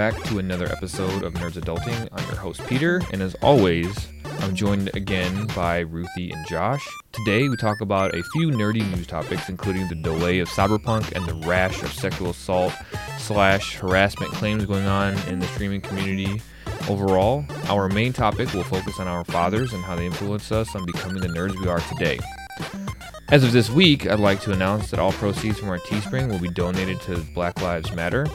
back to another episode of Nerds Adulting. I'm your host, Peter, and as always, I'm joined again by Ruthie and Josh. Today, we talk about a few nerdy news topics, including the delay of Cyberpunk and the rash of sexual assault slash harassment claims going on in the streaming community. Overall, our main topic will focus on our fathers and how they influenced us on becoming the nerds we are today. As of this week, I'd like to announce that all proceeds from our Teespring will be donated to Black Lives Matter.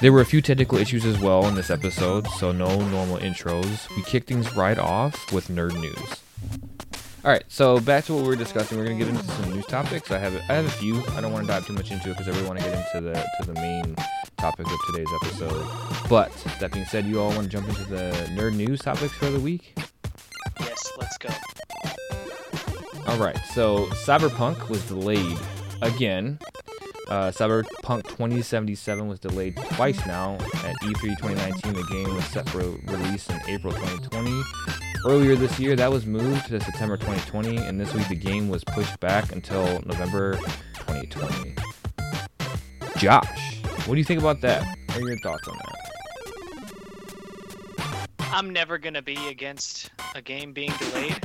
There were a few technical issues as well in this episode, so no normal intros. We kick things right off with nerd news. All right, so back to what we were discussing. We're gonna get into some news topics. I have I have a few. I don't want to dive too much into it because I really want to get into the to the main topic of today's episode. But that being said, you all want to jump into the nerd news topics for the week? Yes, let's go. All right, so Cyberpunk was delayed again. Uh, Cyberpunk 2077 was delayed twice now. At E E3 2019, the game was set for release in April 2020. Earlier this year, that was moved to September 2020, and this week the game was pushed back until November 2020. Josh, what do you think about that? What are your thoughts on that? I'm never gonna be against a game being delayed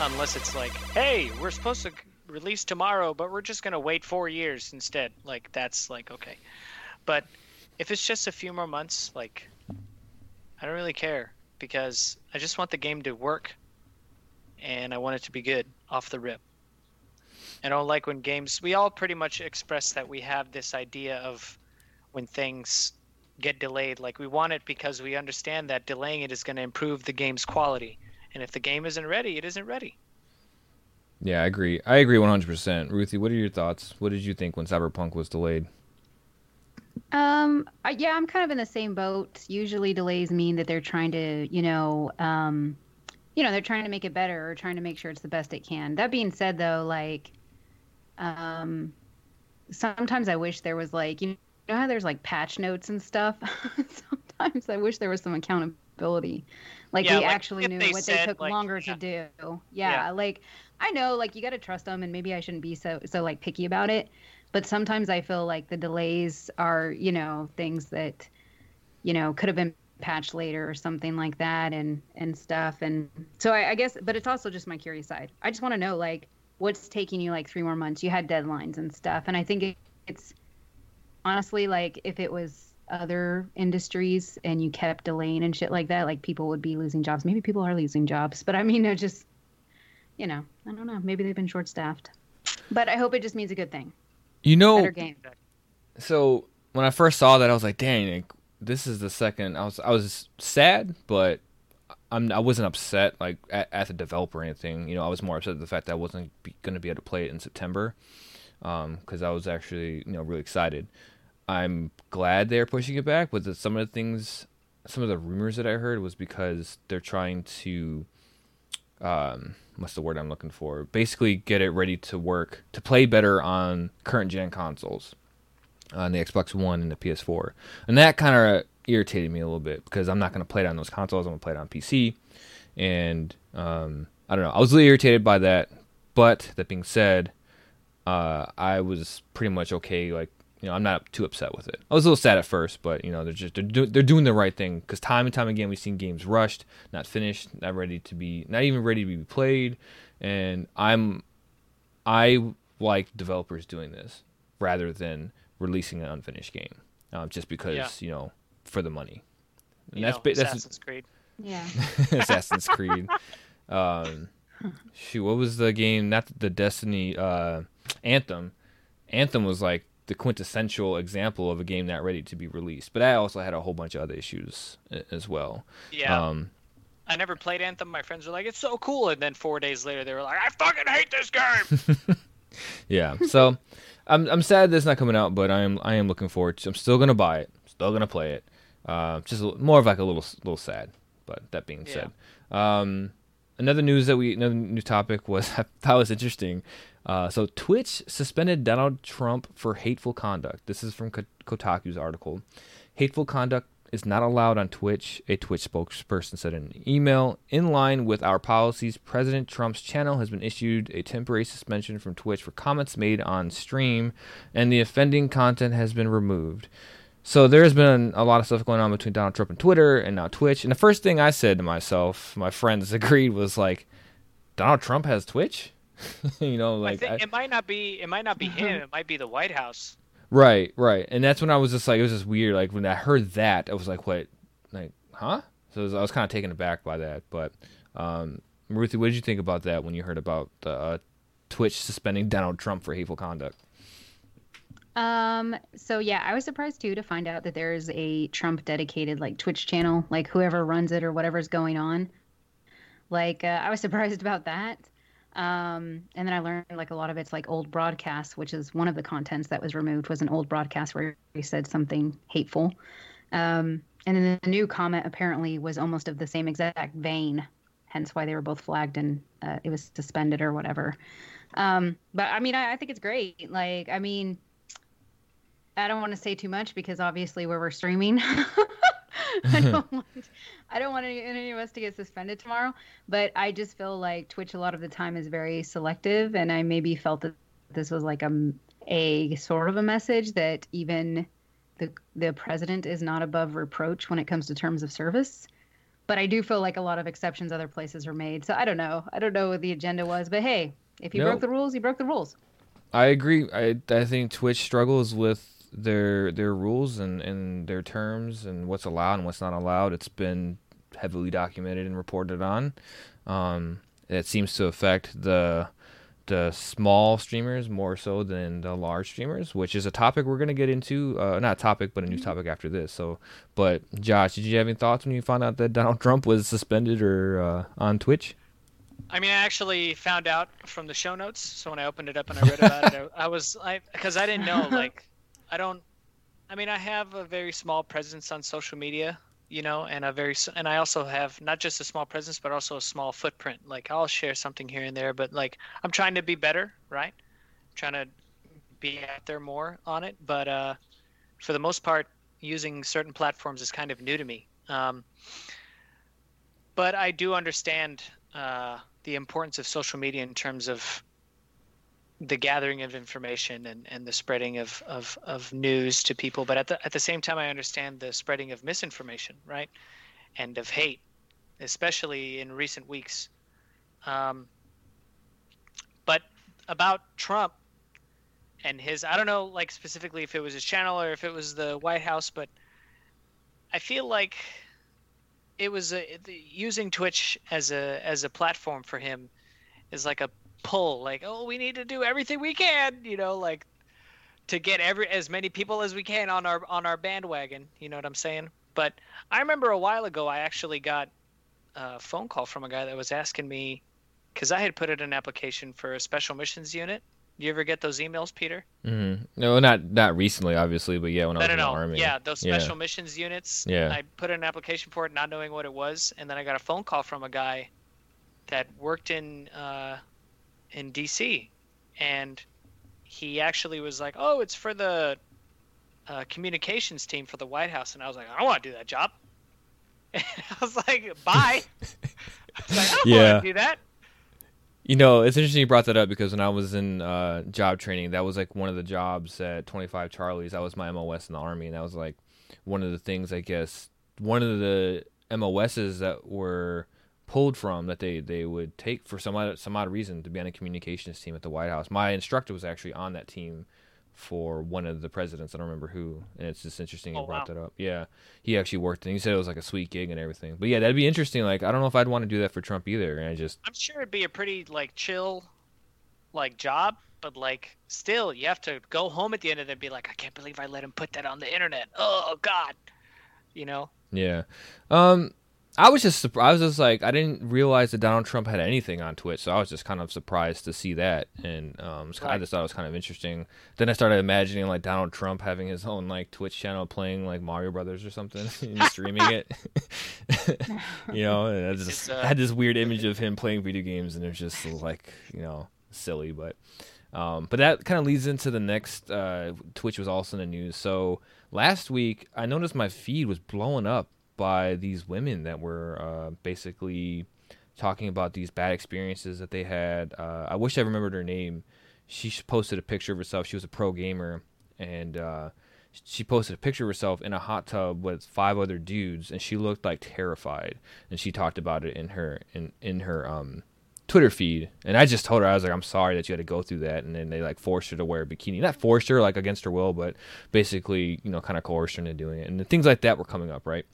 unless it's like, hey, we're supposed to release tomorrow, but we're just gonna wait four years instead. Like that's like okay. But if it's just a few more months, like I don't really care because I just want the game to work and I want it to be good off the rip. I don't like when games we all pretty much express that we have this idea of when things get delayed. Like we want it because we understand that delaying it is going to improve the game's quality. And if the game isn't ready, it isn't ready. Yeah, I agree. I agree 100%. Ruthie, what are your thoughts? What did you think when Cyberpunk was delayed? Um, yeah, I'm kind of in the same boat. Usually delays mean that they're trying to, you know, um, you know, they're trying to make it better or trying to make sure it's the best it can. That being said, though, like, um, sometimes I wish there was like, you know how there's like patch notes and stuff. sometimes I wish there was some accountability, like Yeah, we like, actually knew they what said, they took like, longer yeah. to do. Yeah. Yeah, like I know, like you got to trust them, and maybe I shouldn't be so so like picky about it. But sometimes I feel like the delays are, you know, things that, you know, could have been patched later or something like that, and and stuff. And so I, I guess, but it's also just my curious side. I just want to know, like, what's taking you like three more months? You had deadlines and stuff, and I think it, it's honestly like if it was other industries and you kept delaying and shit like that, like people would be losing jobs. Maybe people are losing jobs, but I mean, it just, you know, I don't know. Maybe they've been short staffed, but I hope it just means a good thing. You know, Better game. so when I first saw that, I was like, "Dang, like, this is the second. I was I was sad, but I'm I wasn't upset like at, at the developer or anything. You know, I was more upset at the fact that I wasn't going to be able to play it in September, because I was actually you know really excited. I'm glad they're pushing it back, but the, some of the things, some of the rumors that I heard was because they're trying to, um, what's the word I'm looking for? Basically, get it ready to work to play better on current gen consoles on the Xbox One and the PS4. And that kind of irritated me a little bit because I'm not going to play it on those consoles. I'm going to play it on PC. And um, I don't know. I was little irritated by that. But that being said, uh, I was pretty much okay. Like, you know, I'm not too upset with it. I was a little sad at first, but you know, they're just they're, do, they're doing the right thing because time and time again we've seen games rushed, not finished, not ready to be, not even ready to be played. And I'm, I like developers doing this rather than releasing an unfinished game, um, just because Yeah. you know for the money. And You that's know, ba- that's Assassin's Creed. Yeah. Assassin's Creed. Um, shoot, what was the game? Not the Destiny uh, Anthem. Anthem was like the quintessential example of a game not ready to be released, but I also had a whole bunch of other issues as well. Yeah. Um, I never played Anthem. My friends were like, "It's so cool," and then four days later, they were like, "I fucking hate this game." yeah, so I'm I'm sad that's not coming out, but I am I am looking forward to. I'm still gonna buy it. Still gonna play it. Uh, just a, more of like a little little sad. But that being Yeah. said, um, another news that we another new topic was I thought was interesting. Uh, so Twitch suspended Donald Trump for hateful conduct. This is from Kotaku's article. Hateful conduct is not allowed on Twitch, a Twitch spokesperson said in an email. In line with our policies, President Trump's channel has been issued a temporary suspension from Twitch for comments made on stream, and the offending content has been removed. so there's been a lot of stuff going on between Donald Trump and Twitter and now Twitch. And the first thing I said to myself, my friends agreed, was like, Donald Trump has Twitch. you know, like I think I, it might not be. It might not be him. It might be the White House. Right, right. And that's when I was just like, it was just weird. Like when I heard that, I was like, what, like, huh? So was, I was kind of taken aback by that. But um, Ruthie, what did you think about that when you heard about uh, Twitch suspending Donald Trump for hateful conduct? Um, so yeah, I was surprised too to find out that there's a Trump dedicated like Twitch channel, like whoever runs it or whatever's going on. Like, uh, I was surprised about that. Um, and then I learned like a lot of it's like old broadcasts, which is one of the contents that was removed was an old broadcast where he said something hateful. Um, and then the new comment apparently was almost of the same exact vein, hence why they were both flagged and uh, it was suspended or whatever. Um, but I mean, I, I think it's great. Like, I mean, I don't want to say too much because obviously where we're streaming, I don't want I don't want any, any, of us to get suspended tomorrow. But I just feel like Twitch a lot of the time is very selective, and I maybe felt that this was like a a sort of a message that even the the president is not above reproach when it comes to terms of service. But I do feel like a lot of exceptions other places are made. So I don't know. I don't know what the agenda was, but hey, if you broke the rules, you broke the rules. I agree. I I think Twitch struggles with their their rules and, and their terms and what's allowed and what's not allowed. It's been heavily documented and reported on. Um, it seems to affect the the small streamers more so than the large streamers, which is a topic we're gonna get into. Uh, not a topic, but a news mm-hmm. topic after this. So, but Josh, did you have any thoughts when you found out that Donald Trump was suspended or uh, on Twitch? I mean, I actually found out from the show notes. So when I opened it up and I read about it, I, I was I because I didn't know like I don't. I mean, I have a very small presence on social media, you know, and a very and I also have not just a small presence, but also a small footprint. Like I'll share something here and there, but like I'm trying to be better, right? I'm trying to be out there more on it, but uh, for the most part, using certain platforms is kind of new to me. Um, but I do understand uh, the importance of social media in terms of the gathering of information and, and the spreading of, of, of news to people. But at the, at the same time, I understand the spreading of misinformation, right? And of hate, especially in recent weeks. Um, but about Trump and his, I don't know, like specifically if it was his channel or if it was the White House, but I feel like it was a, using Twitch as a as a platform for him is like a pull like oh we need to do everything we can you know like to get every as many people as we can on our on our bandwagon you know what i'm saying but i remember a while ago i actually got a phone call from a guy that was asking me because i had put in an application for a special missions unit you ever get those emails peter mm-hmm. no not not recently obviously but yeah when no, i was no, in no. the army yeah those special yeah. missions units yeah i put in an application for it not knowing what it was and then i got a phone call from a guy that worked in uh, in DC, and he actually was like, "Oh, it's for the uh, communications team for the White House," and I was like, "I don't want to do that job." And I was like, "Bye." I was like, "I don't yeah. want to do that." You know, it's interesting you brought that up because when I was in uh, job training, that was like one of the jobs at 25 Charlie's. That was my MOS in the Army, and that was like one of the things, I guess, one of the MOSs that were pulled from that they, they would take for some odd, some odd reason to be on a communications team at the White House. My instructor was actually on that team for one of the presidents. I don't remember who, and it's just interesting you oh, brought wow. that up. Yeah, he actually worked, and he said it was like a sweet gig and everything. But yeah, that'd be interesting. Like, I don't know if I'd want to do that for Trump either. And I just, I'm sure it'd be a pretty like chill, like job, but like still, you have to go home at the end of it and be like, I can't believe I let him put that on the internet. Oh God, you know. Yeah. Um I was just surprised. I was just like, I didn't realize that Donald Trump had anything on Twitch, so I was just kind of surprised to see that, and um, right. I just thought it was kind of interesting. Then I started imagining like Donald Trump having his own like Twitch channel playing like Mario Brothers or something, and streaming it. you know, and I just uh... had this weird image of him playing video games, and it was just like you know silly, but um, but that kind of leads into the next. Uh, Twitch was also in the news, so last week I noticed my feed was blowing up by these women that were uh, basically talking about these bad experiences that they had. Uh, I wish I remembered her name. She posted a picture of herself. She was a pro gamer, and uh, she posted a picture of herself in a hot tub with five other dudes, and she looked like terrified. And she talked about it in her in in her um Twitter feed, and I just told her I was like, I'm sorry that you had to go through that, and then they like forced her to wear a bikini, not forced her like against her will, but basically you know kind of coerced her into doing it, and things like that were coming up, right?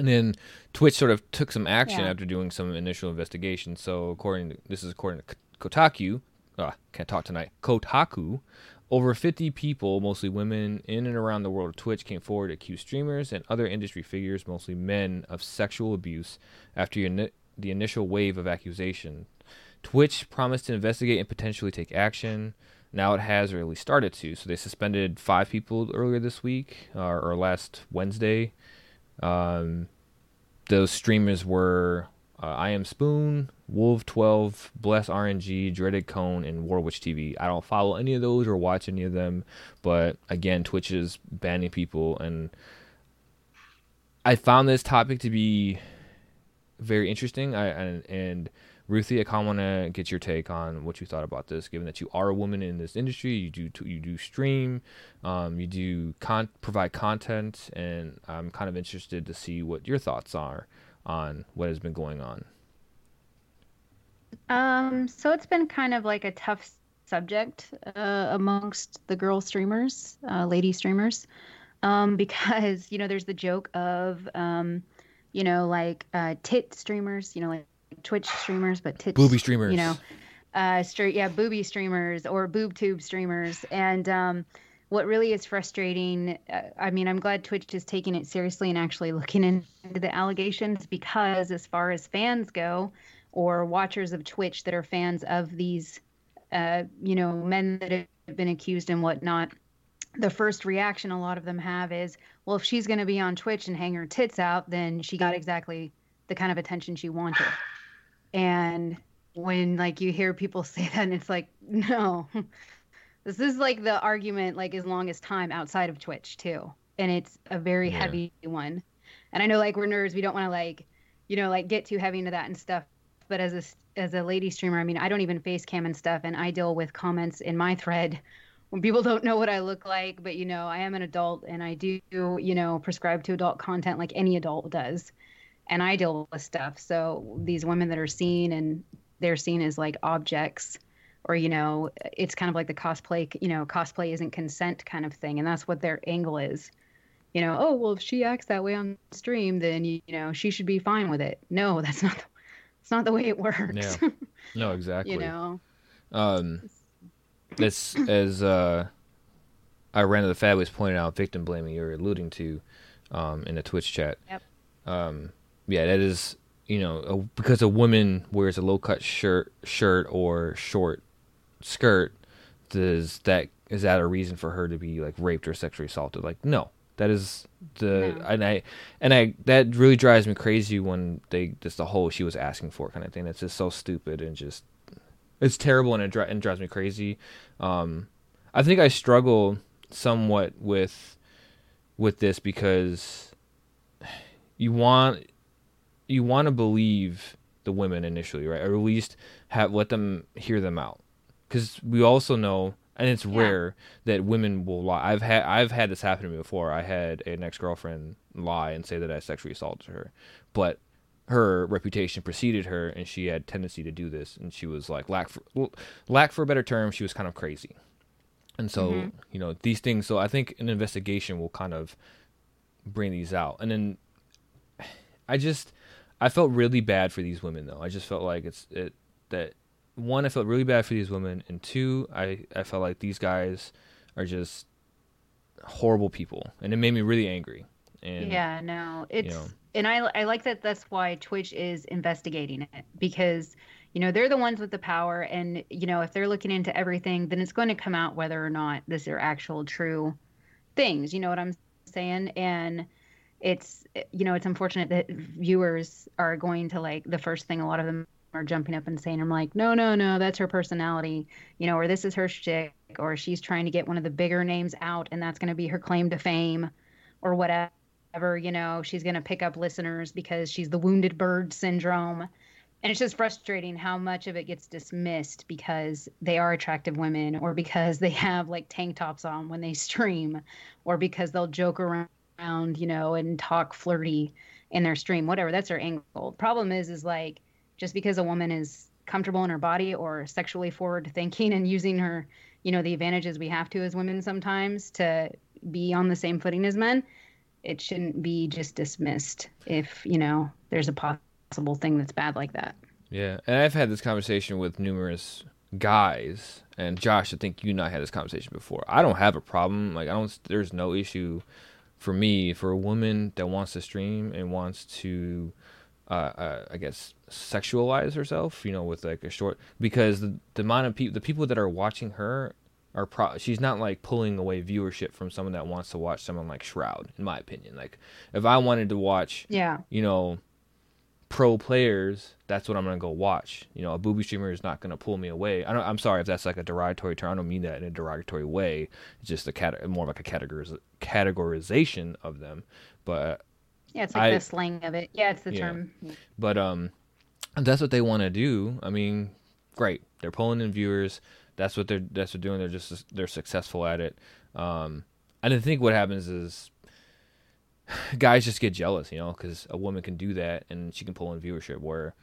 And then Twitch sort of took some action Yeah. after doing some initial investigation. So according to this is according to Kotaku, uh, can't talk tonight. Kotaku, over 50 people, mostly women in and around the world of Twitch, came forward to accuse streamers and other industry figures, mostly men, of sexual abuse after the initial wave of accusation. Twitch promised to investigate and potentially take action. Now it has, or at least started to. So they suspended five people earlier this week, uh, or last Wednesday. Um, those streamers were uh, I Am Spoon, Wolf Twelve, Bless RNG, Dreaded Cone, and Warwitch TV. I don't follow any of those or watch any of them, but again, Twitch is banning people, and I found this topic to be very interesting. I and, and Ruthie, I kind of want to get your take on what you thought about this, given that you are a woman in this industry. You do you do stream, um, you do con- provide content, and I'm kind of interested to see what your thoughts are on what has been going on. Um, so it's been kind of like a tough subject uh, amongst the girl streamers, uh, lady streamers, um, because you know there's the joke of um, you know like uh, tit streamers, you know like Twitch streamers, but tit Booby streamers, you know, uh, straight yeah, booby streamers or boob tube streamers, and um, what really is frustrating. Uh, I mean, I'm glad Twitch is taking it seriously and actually looking into the allegations because, as far as fans go, or watchers of Twitch that are fans of these, uh, you know, men that have been accused and whatnot, the first reaction a lot of them have is, well, if she's going to be on Twitch and hang her tits out, then she got exactly the kind of attention she wanted. And when like you hear people say that, and it's like, no, this is like the argument like as long as time outside of Twitch too, and it's a very Yeah. heavy one. And I know like we're nerds, we don't want to like, you know, like get too heavy into that and stuff. But as a as a lady streamer, I mean, I don't even face cam and stuff, and I deal with comments in my thread when people don't know what I look like. But you know, I am an adult, and I do you know prescribe to adult content like any adult does, and I deal with stuff. So these women that are seen and they're seen as like objects or you know it's kind of like the cosplay you know cosplay isn't consent kind of thing and that's what their angle is you know oh well if she acts that way on stream then you, know she should be fine with it no that's not the, it's not the way it works Yeah. No, exactly. you know Um, it's as uh, I ran to the fab was pointing out victim blaming you're alluding to, um, in the Twitch chat. Yep. Um, yeah, that is you know a, because a woman wears a low cut shirt shirt or short skirt, does that is that a reason for her to be like raped or sexually assaulted? Like no. That is the No. and I and I that really drives me crazy when they just the whole she was asking for kind of thing. That's just so stupid and just it's terrible and it, dri- and drives me crazy. Um, I think I struggle somewhat with with this because you want you want to believe the women initially, right? Or at least have let them hear them out, because we also know, and it's Yeah. rare that women will lie. I've had I've had this happen to me before. I had an ex girlfriend lie and say that I sexually assaulted her, but her reputation preceded her, and she had tendency to do this, and she was like lack for lack for a better term, she was kind of crazy, and so Mhm. you know these things. So I think an investigation will kind of bring these out, and then I just I felt really bad for these women though. I just felt like it's it that one I felt really bad for these women, and two I I felt like these guys are just horrible people, and it made me really angry. And yeah no it's know. and i i like that that's why twitch is investigating it because you know they're the ones with the power and you know if they're looking into everything then it's going to come out whether or not this are actual true things you know what i'm saying and it's you know it's unfortunate that viewers are going to like the first thing a lot of them are jumping up and saying. I'm like no no no that's her personality you know or this is her shtick or she's trying to get one of the bigger names out and that's going to be her claim to fame or whatever you know she's going to pick up listeners because she's the wounded bird syndrome. And it's just frustrating how much of it gets dismissed because they are attractive women or because they have like tank tops on when they stream or because they'll joke around you know and talk flirty in their stream whatever that's their angle problem is is like just because a woman is comfortable in her body or sexually forward thinking and using her you know the advantages we have to as women sometimes to be on the same footing as men it shouldn't be just dismissed if you know there's a possible thing that's bad like that Yeah, and I've had this conversation with numerous guys, and Josh, I think you and I had this conversation before. I don't have a problem. Like, I don't. There's no issue for me for a woman that wants to stream and wants to, uh, uh, I guess, sexualize herself. You know, with like a short because the, the amount of people, the people that are watching her are pro. She's not like pulling away viewership from someone that wants to watch someone like Shroud. In my opinion, like if I wanted to watch yeah you know, pro players, that's what I'm gonna go watch. You know, a booby streamer is not gonna pull me away. I don't, I'm sorry if that's like a derogatory term. I don't mean that in a derogatory way. It's just a cat, more like a categoriz- categorization of them. But yeah it's like I- the slang of it yeah it's the Yeah. term but um, that's what they want to do. I mean, great. They're pulling in viewers. That's what they're that's what they're doing. They're just they're successful at it. Um, and I think what happens is guys just get jealous, you know, because a woman can do that and she can pull in viewership where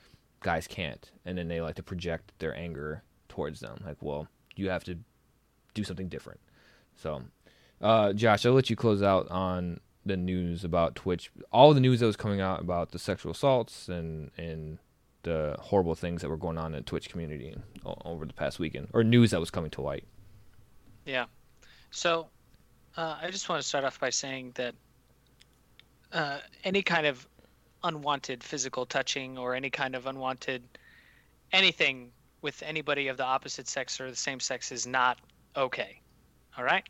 guys can't, and then they like to project their anger towards them. Like, well, you have to do something different. So, uh, Josh, I'll let you close out on the news about Twitch. All the news that was coming out about the sexual assaults and and the horrible things that were going on in the Twitch community over the past weekend, or news that was coming to light. Yeah. So, uh, I just want to start off by saying that uh, any kind of unwanted physical touching or any kind of unwanted anything with anybody of the opposite sex or the same sex is not okay. All right?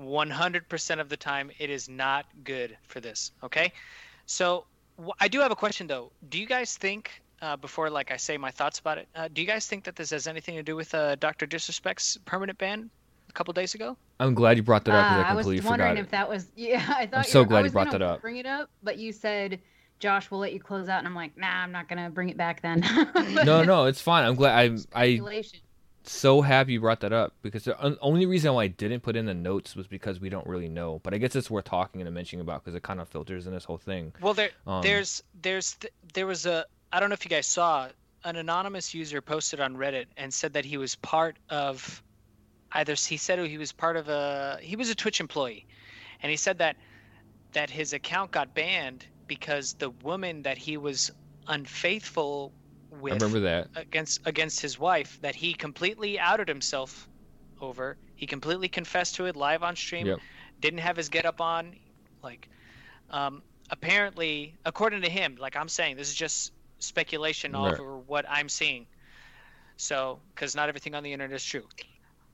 100% of the time, it is not good for this. Okay? So, wh- I do have a question though. Do you guys think, uh, before like I say my thoughts about it, uh, do you guys think that this has anything to do with uh, Dr. Disrespect's permanent ban a couple days ago? I'm glad you brought that up Uh, because I I was completely wondering forgot if it. that was yeah. I thought so you were- glad I you was brought gonna that up. Bring it up, but you said, "Josh, we'll let you close out," and I'm like, "Nah, I'm not gonna bring it back then." No, no, it's fine. I'm glad. I I Speculation. So happy you brought that up because the on- only reason why I didn't put in the notes was because we don't really know. But I guess it's worth talking and mentioning about because it kind of filters in this whole thing. Well, there, Um, there's, there's, th- there was a. I don't know if you guys saw an anonymous user posted on Reddit and said that he was part of, either he said he was part of a he was a Twitch employee, and he said that that his account got banned because the woman that he was unfaithful with I remember that. against against his wife that he completely outed himself over. He completely confessed to it live on stream. Yep. Didn't have his get up on. Like, um, apparently, according to him, like I'm saying, this is just speculation Right. over what I'm seeing. So, because not everything on the internet is true.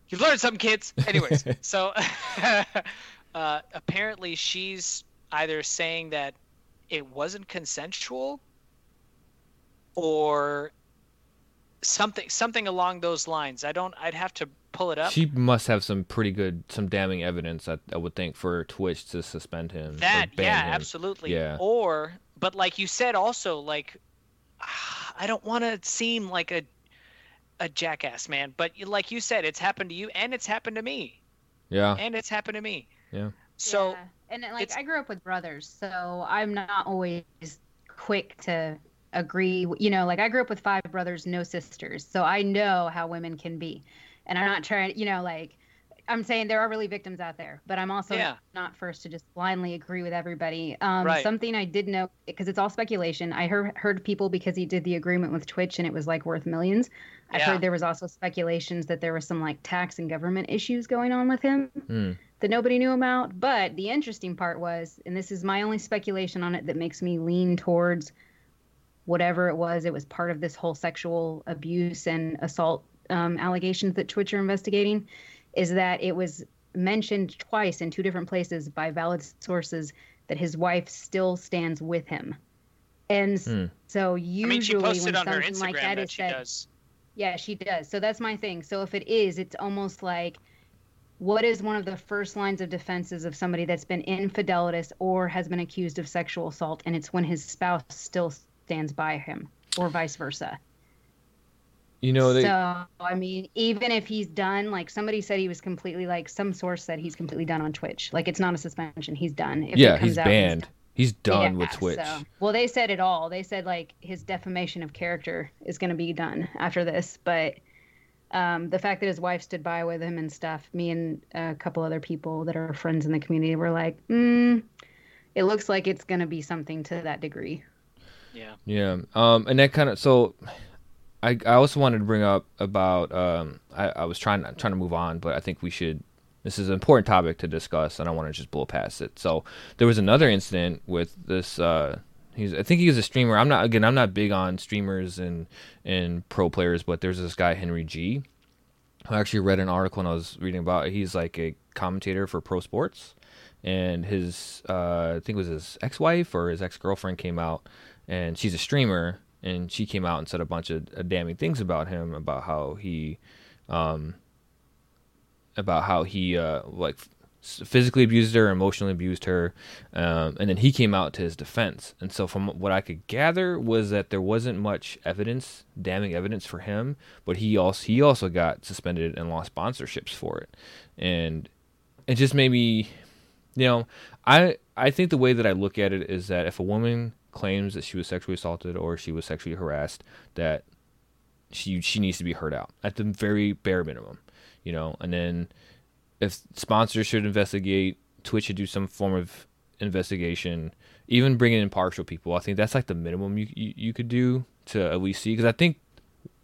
You've learned something, kids. Anyways, so uh, apparently she's either saying that it wasn't consensual or something something along those lines. I don't. I'd have to pull it up. She must have some pretty good, some damning evidence. I, I would think for Twitch to suspend him. that yeah, him. absolutely. Yeah. Or but like you said, also like I don't want to seem like a a jackass, man. But like you said, it's happened to you, and it's happened to me, Yeah, and it's happened to me. Yeah. So Yeah. and like it's- I grew up with brothers, so I'm not always quick to agree. You know, like I grew up with five brothers, no sisters, so I know how women can be, and I'm not trying. You know, like I'm saying there are really victims out there, but I'm also Yeah. not first to just blindly agree with everybody. Um, Right. Something I did know because it's all speculation. I heard heard people because he did the agreement with Twitch and it was like worth millions. I've Yeah. heard there was also speculations that there was some like tax and government issues going on with him Hmm. that nobody knew about. But the interesting part was, and this is my only speculation on it that makes me lean towards whatever it was, it was part of this whole sexual abuse and assault um, allegations that Twitch are investigating, is that it was mentioned twice in two different places by valid sources that his wife still stands with him. And Hmm. so I usually mean, she when posted on her something like that, that, is she said, does. yeah, she does. So that's my thing. So if it is, it's almost like what is one of the first lines of defenses of somebody that's been infidelitous or has been accused of sexual assault and it's when his spouse still stands by him. or vice versa. You know, they, so I mean, even if he's done, like somebody said, he was completely like some source said he's completely done on Twitch. Like it's not a suspension; he's done. If it yeah, comes he's out, banned. He's done Yeah, with Twitch. so- well, they said it all. They said like his defamation of character is going to be done after this, but um, the fact that his wife stood by with him and stuff, me and a couple other people that are friends in the community were like, mm, it looks like it's going to be something to that degree. Yeah. Yeah. Um, and that kind of so. I, I also wanted to bring up about um I, I was trying trying to move on, but I think we should. This is an important topic to discuss, and I want to just blow past it. So there was another incident with this. Uh, he's I think he was a streamer. I'm not again. I'm not big on streamers and and pro players, but there's this guy Henry G. I actually read an article and I was reading about. He's like a commentator for pro sports, and his uh, I think it was his ex-wife or his ex-girlfriend came out, and she's a streamer, and she came out and said a bunch of uh, damning things about him, about how he, um, about how he uh, like physically abused her, emotionally abused her, um, and then he came out to his defense. And so, from what I could gather, was that there wasn't much evidence, damning evidence for him, but he also he also got suspended and lost sponsorships for it, and it just made me, you know, I I think the way that I look at it is that if a woman claims that she was sexually assaulted or she was sexually harassed, that she she needs to be heard out at the very bare minimum, you know, and then if sponsors should investigate, Twitch should do some form of investigation, even bring in impartial people. I think that's like the minimum you you, you could do to at least see because I think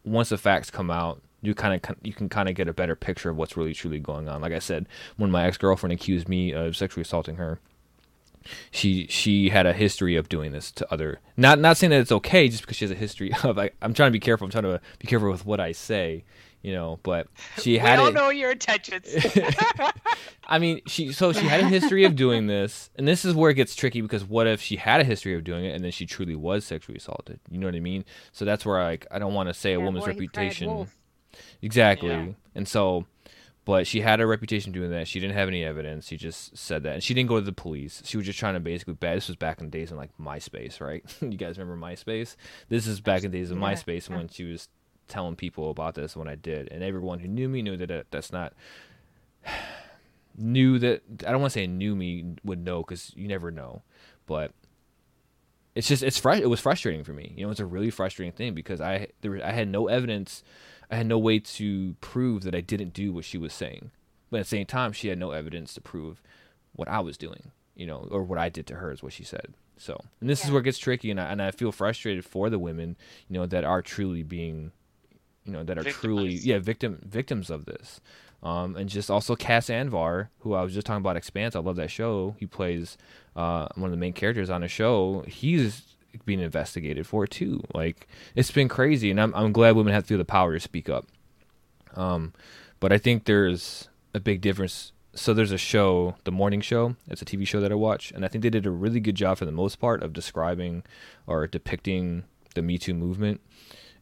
once the facts come out, you kind of you can kind of get a better picture of what's really truly going on. Like I said, when my ex girlfriend accused me of sexually assaulting her, she she had a history of doing this to other. Not not saying that it's okay just because she has a history of. Like, I'm trying to be careful. I'm trying to be careful with what I say, you know. But she We had all it. know your intentions. I mean, she so she had a history of doing this, and this is where it gets tricky because what if she had a history of doing it and then she truly was sexually assaulted? You know what I mean? So that's where like I don't want to say a woman's boy, reputation. Exactly. Yeah. And so, but she had a reputation doing that. She didn't have any evidence. She just said that, and she didn't go to the police. She was just trying to basically. Bad. This was back in the days of like MySpace, right? you guys remember MySpace? This is back in the days of Yeah. MySpace when she was telling people about this when I did, and everyone who knew me knew that it, that's not knew that I don't want to say knew me would know because you never know, but it's just it's fr- it was frustrating for me. You know, it's a really frustrating thing because I there was, I had no evidence, I had no way to prove that I didn't do what she was saying, but at the same time, she had no evidence to prove what I was doing. You know, or what I did to her is what she said. So, and this is where it gets tricky, and I, and I feel frustrated for the women, you know, that are truly being, you know, that are truly yeah victim victims of this. Um, and just also Cas Anvar, who I was just talking about Expanse. I love that show. He plays uh, one of the main characters on the show. He's being investigated for too. Like it's been crazy, and I'm I'm glad women have feel the power to speak up. Um, but I think there's a big difference. So there's a show, the morning show. It's a TV show that I watch, and I think they did a really good job for the most part of describing or depicting the Me Too movement.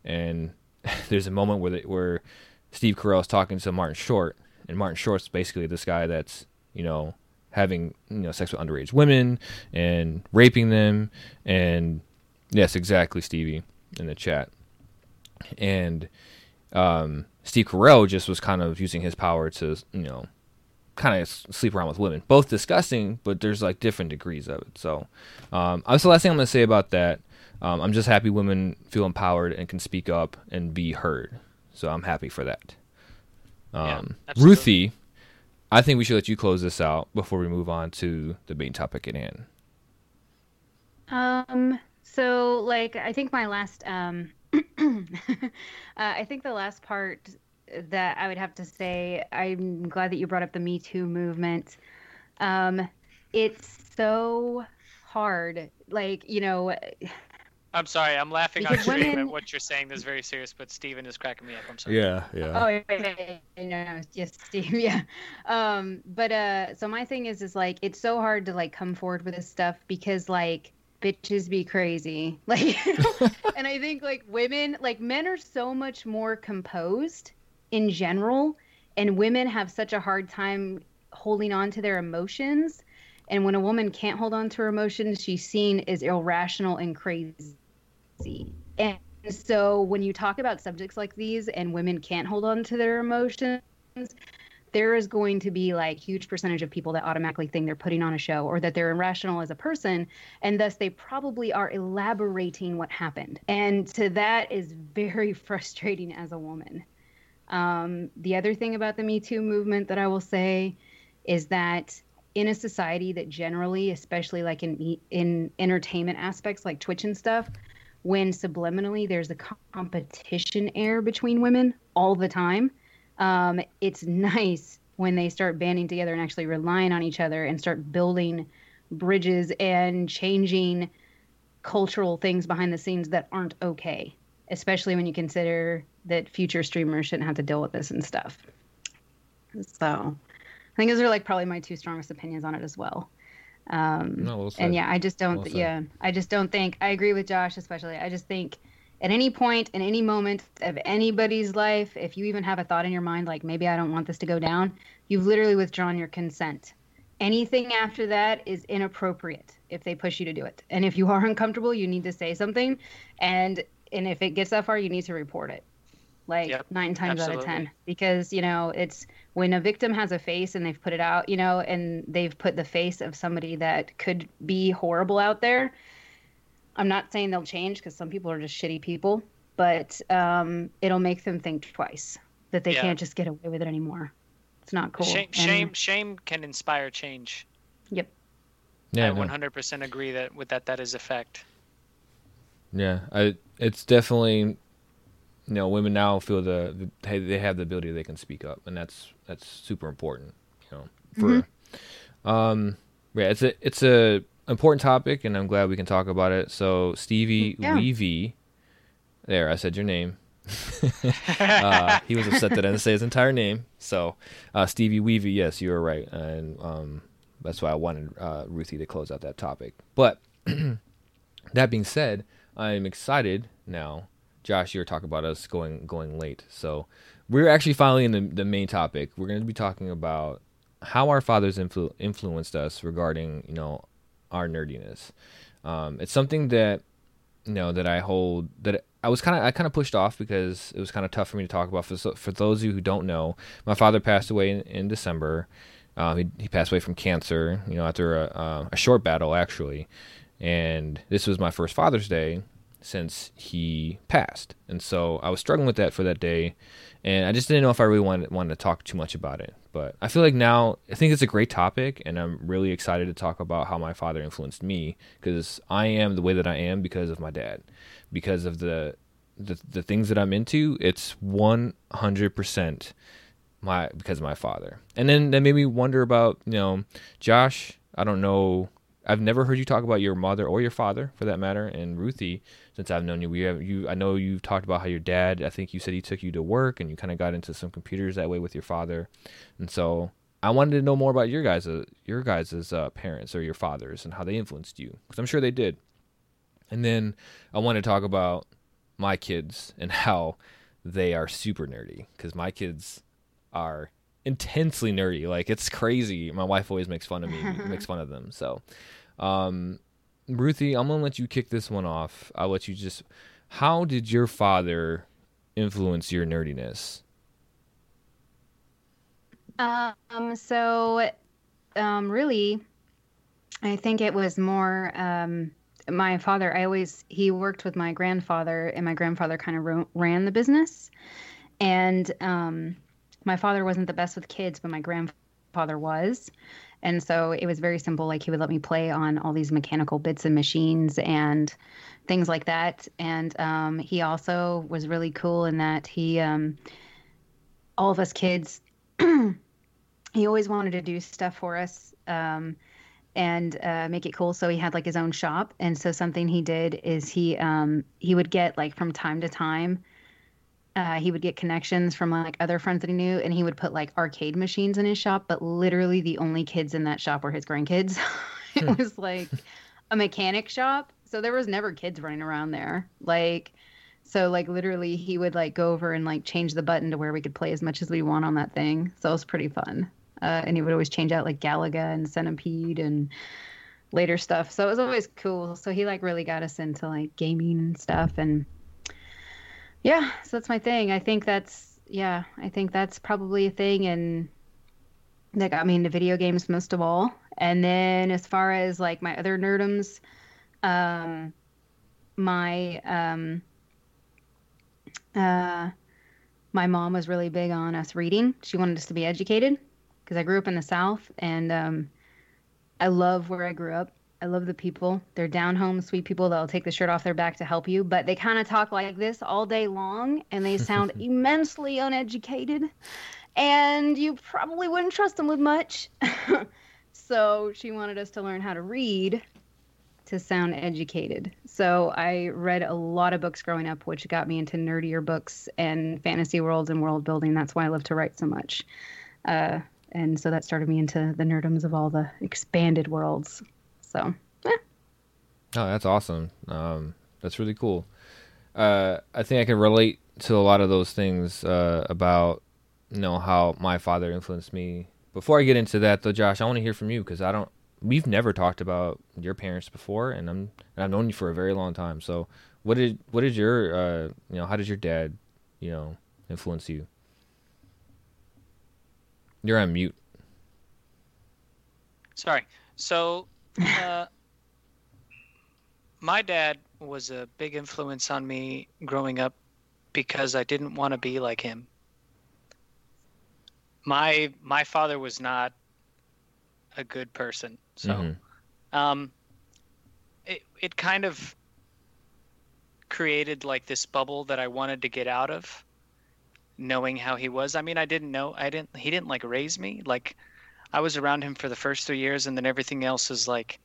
And there's a moment where they, where Steve Carell is talking to Martin Short, and Martin Short's basically this guy that's you know having you know sex with underage women and raping them, and yes, exactly, Stevie in the chat, and um, Steve Carell just was kind of using his power to you know kind of sleep around with women. Both disgusting, but there's like different degrees of it. So, um, that's the last thing I'm gonna say about that. Um, I'm just happy women feel empowered and can speak up and be heard. So I'm happy for that. Um, absolutely. Ruthie, I think we should let you close this out before we move on to the main topic at hand. Um. So, like, I think my last, um, uh, I think the last part that I would have to say, I'm glad that you brought up the Me Too movement. Um, it's so hard. Like, you know, I'm sorry, I'm laughing on stream women- at what you're saying. This is very serious, but Steven is cracking me up. I'm sorry. Yeah, yeah. Oh, yeah, yeah, yeah, no, yes, Steve, yeah. Um, but uh, so my thing is, is like it's so hard to like come forward with this stuff because like bitches be crazy, like, and I think like women, like men are so much more composed in general, and women have such a hard time holding on to their emotions. And when a woman can't hold on to her emotions, she's seen as irrational and crazy. And so when you talk about subjects like these and women can't hold on to their emotions, there is going to be like huge percentage of people that automatically think they're putting on a show or that they're irrational as a person and thus they probably are elaborating what happened. And to that is very frustrating as a woman. Um, the other thing about the me too movement that i will say is that in a society that generally especially like in in entertainment aspects like twitch and stuff when subliminally there's a competition air between women all the time um, it's nice when they start banding together and actually relying on each other and start building bridges and changing cultural things behind the scenes that aren't okay, especially when you consider that future streamers shouldn't have to deal with this and stuff. So I think those are like probably my two strongest opinions on it as well. Um, no, well and yeah, I just don't, well yeah, I just don't think, I agree with Josh, especially. I just think at any point in any moment of anybody's life, if you even have a thought in your mind like maybe I don't want this to go down, you've literally withdrawn your consent. Anything after that is inappropriate if they push you to do it. And if you are uncomfortable, you need to say something. And and if it gets that far, you need to report it. Like yep, nine times absolutely. out of ten. Because, you know, it's when a victim has a face and they've put it out, you know, and they've put the face of somebody that could be horrible out there I'm not saying they'll change because some people are just shitty people, but um, it'll make them think twice that they yeah. can't just get away with it anymore. It's not cool. Shame, and, shame, shame can inspire change. Yep. Yeah, I 100% agree that with that that is a fact. Yeah, I, it's definitely, you know, women now feel the, the hey they have the ability they can speak up, and that's that's super important. You know, for, mm-hmm. um, yeah, it's a it's a important topic, and I'm glad we can talk about it. So, Stevie yeah. Weavy, there, I said your name. uh, he was upset that I didn't say his entire name. So, uh, Stevie Weavy, yes, you were right, and um, that's why I wanted uh, Ruthie to close out that topic. But that being said, I'm excited now. Josh, you were talking about us going going late, so we're actually finally in the, the main topic. We're going to be talking about how our fathers influ- influenced us regarding you know our nerdiness. Um, it's something that you know that I hold that I was kind of I kind of pushed off because it was kind of tough for me to talk about. For for those of you who don't know, my father passed away in, in December. Um, he he passed away from cancer. You know, after a, a short battle actually, and this was my first Father's Day since he passed, and so I was struggling with that for that day, and I just didn't know if I really wanted wanted to talk too much about it. But I feel like now I think it's a great topic, and I'm really excited to talk about how my father influenced me because I am the way that I am because of my dad, because of the the the things that I'm into. It's 100 percent my because of my father, and then that made me wonder about you know Josh. I don't know I've never heard you talk about your mother or your father, for that matter. And Ruthie, since I've known you, we have you. I know you've talked about how your dad. I think you said he took you to work, and you kind of got into some computers that way with your father. And so I wanted to know more about your guys, uh, your guys' uh, parents or your fathers, and how they influenced you, because I'm sure they did. And then I want to talk about my kids and how they are super nerdy, because my kids are intensely nerdy. Like it's crazy. My wife always makes fun of me, makes fun of them. So um, Ruthie, I'm gonna let you kick this one off. I'll let you just. How did your father influence your nerdiness? Um. So, um, really, I think it was more. Um, my father. I always he worked with my grandfather, and my grandfather kind of ran the business, and um, my father wasn't the best with kids, but my grandfather was. And so it was very simple. Like he would let me play on all these mechanical bits and machines and things like that. And um, he also was really cool in that he, um, all of us kids, he always wanted to do stuff for us um, and uh, make it cool. So he had like his own shop. And so something he did is he um, he would get like from time to time uh, he would get connections from like other friends that he knew, and he would put like arcade machines in his shop. But literally, the only kids in that shop were his grandkids. it hmm. was like a mechanic shop, so there was never kids running around there. Like, so like literally, he would like go over and like change the button to where we could play as much as we want on that thing. So it was pretty fun. Uh, and he would always change out like Galaga and Centipede and later stuff. So it was always cool. So he like really got us into like gaming and stuff and Yeah, so that's my thing. I think that's yeah, I think that's probably a thing and that got me into video games most of all. And then as far as like my other nerdums, um my um uh my mom was really big on us reading. She wanted us to be educated because I grew up in the South and um I love where I grew up. I love the people. They're down home, sweet people that'll take the shirt off their back to help you, but they kind of talk like this all day long and they sound immensely uneducated. And you probably wouldn't trust them with much. so she wanted us to learn how to read to sound educated. So I read a lot of books growing up, which got me into nerdier books and fantasy worlds and world building. That's why I love to write so much. Uh, and so that started me into the nerdums of all the expanded worlds. So, yeah. Oh, that's awesome. Um, that's really cool. Uh, I think I can relate to a lot of those things uh, about you know how my father influenced me. Before I get into that, though, Josh, I want to hear from you because I don't. We've never talked about your parents before, and I'm and I've known you for a very long time. So, what did what did your uh, you know how did your dad you know influence you? You're on mute. Sorry. So, uh, my dad was a big influence on me growing up because I didn't want to be like him. My my father was not a good person, so Mhm. um, it it kind of created like this bubble that I wanted to get out of, knowing how he was. I mean, I didn't know. I didn't. He didn't like raise me. Like, I was around him for the first three years, and then everything else is like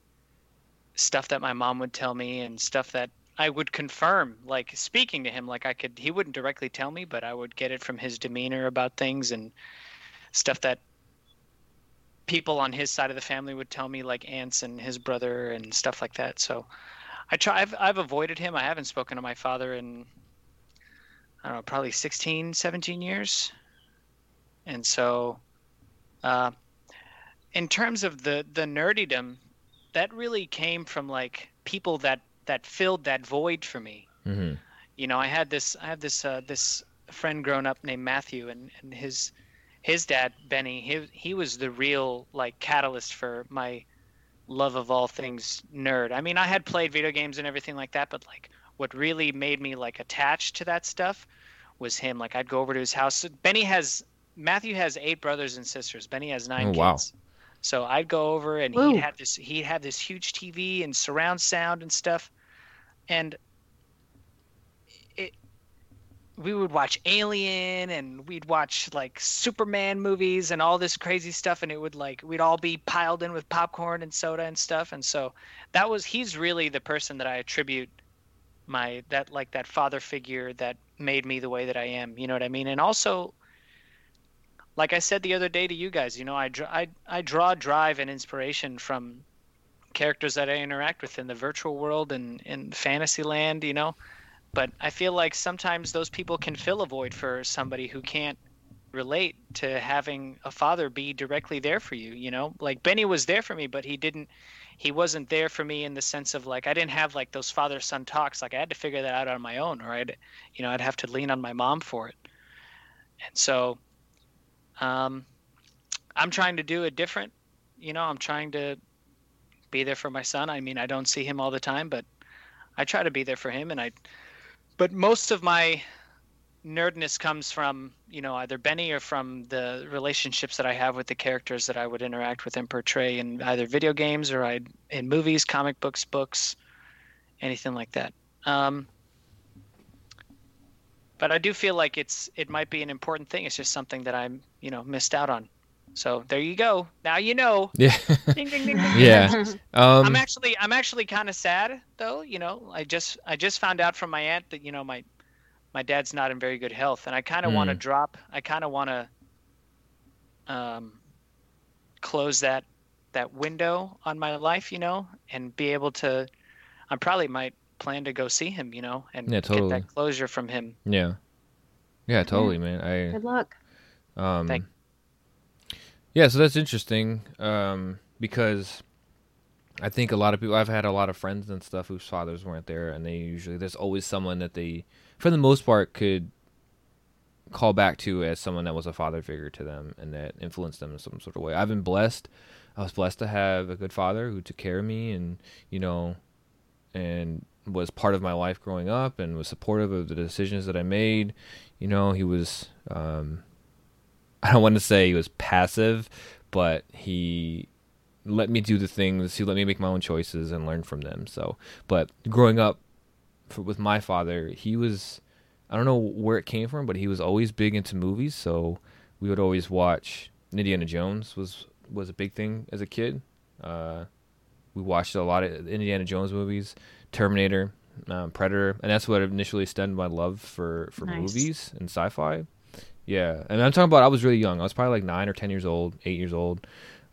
stuff that my mom would tell me and stuff that I would confirm. Like speaking to him, like I could. He wouldn't directly tell me, but I would get it from his demeanor about things and stuff that people on his side of the family would tell me, like aunts and his brother and stuff like that. So I try. I've, I've avoided him. I haven't spoken to my father in I don't know, probably 16, 17 years. And so, uh, in terms of the the nerdydom, that really came from like people that that filled that void for me. Mm-hmm. You know, I had this I have this uh, this friend grown up named Matthew, and and his his dad Benny. He he was the real like catalyst for my love of all things nerd. I mean, I had played video games and everything like that, but like what really made me like attached to that stuff was him. Like I'd go over to his house. Benny has Matthew has eight brothers and sisters. Benny has nine Oh, kids. wow. So I'd go over and Woo. he'd have this he'd have this huge TV and surround sound and stuff. And it we would watch Alien and we'd watch like Superman movies and all this crazy stuff and it would like we'd all be piled in with popcorn and soda and stuff and so that was he's really the person that I attribute my that like that father figure that made me the way that I am, you know what I mean? And also like I said the other day to you guys, you know, I I I draw drive and inspiration from characters that I interact with in the virtual world and in fantasy land, you know. But I feel like sometimes those people can fill a void for somebody who can't relate to having a father be directly there for you, you know? Like Benny was there for me, but he didn't he wasn't there for me in the sense of like I didn't have like those father son talks. Like I had to figure that out on my own or I'd you know, I'd have to lean on my mom for it. And so um I'm trying to do a different. You know, I'm trying to be there for my son. I mean, I don't see him all the time, but I try to be there for him and I but most of my nerdness comes from, you know, either Benny or from the relationships that I have with the characters that I would interact with and portray in either video games or I in movies, comic books, books, anything like that. Um but I do feel like it's it might be an important thing. It's just something that I'm, you know, missed out on. So there you go. Now you know. Yeah. Ding, ding, ding, ding. Yeah. Um, I'm actually I'm actually kind of sad though. You know, I just I just found out from my aunt that you know my my dad's not in very good health, and I kind of want to Mm. drop. I kind of want to um, close that that window on my life, you know, and be able to. I probably might plan to go see him, you know, and Yeah, get that closure from him. yeah. Yeah, totally, man. I Good luck. Um, Thank- yeah, so that's interesting um, because I think a lot of people. I've had a lot of friends and stuff whose fathers weren't there, and they usually there's always someone that they, for the most part, could call back to as someone that was a father figure to them and that influenced them in some sort of way. I've been blessed. I was blessed to have a good father who took care of me and you know, and was part of my life growing up and was supportive of the decisions that I made. You know, he was. Um, I don't want to say he was passive, but he let me do the things. He let me make my own choices and learn from them. So, but growing up for, with my father, he was. I don't know where it came from, but he was always big into movies. So we would always watch Indiana Jones was was a big thing as a kid. Uh, we watched a lot of Indiana Jones movies, Terminator, um, Predator, and that's what initially stemmed my love for for Nice. movies and sci-fi. Yeah, and I'm talking about I was really young. I was probably like nine or ten years old, eight years old.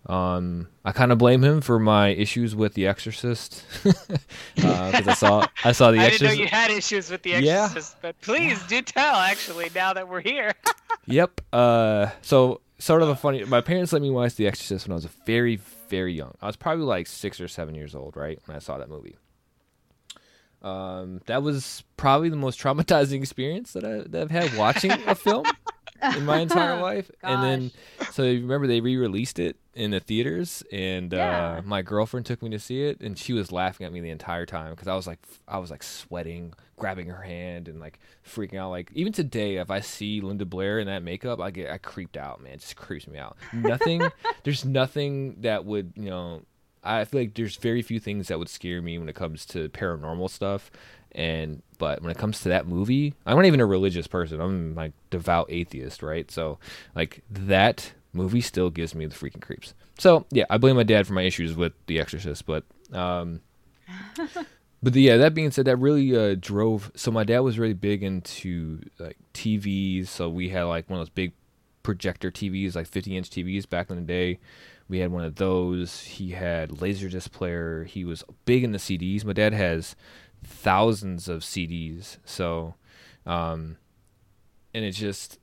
Um, I kind of blame him for my issues with The Exorcist because I saw I saw The I didn't know you had issues with the Exorcist, Yeah. Exorcist, but please do tell. Actually, now that we're here, Yep. Uh, so sort of a funny. My parents let me watch The Exorcist when I was very, very young. I was probably like six or seven years old, right, when I saw that movie. Um, that was probably the most traumatizing experience that, I, that I've had watching a film in my entire life. And then, so you remember they re-released it in the theaters, and Yeah. uh, my girlfriend took me to see it, and she was laughing at me the entire time because I was like, I was like sweating, grabbing her hand, and like freaking out. Like even today, if I see Linda Blair in that makeup, I get I creeped out, man. It just creeps me out. Nothing, there's nothing that would you know. I feel like there's very few things that would scare me when it comes to paranormal stuff. And but when it comes to that movie, I'm not even a religious person. I'm like devout atheist, right? So like that movie still gives me the freaking creeps. So yeah, I blame my dad for my issues with The Exorcist, but um, but the, yeah, that being said, that really uh, drove. So my dad was really big into like TVs. So we had like one of those big projector TVs, like 50 inch TVs back in the day. We had one of those. He had laserdisc player. He was big in the CDs. My dad has thousands of CDs. So, um, and it's just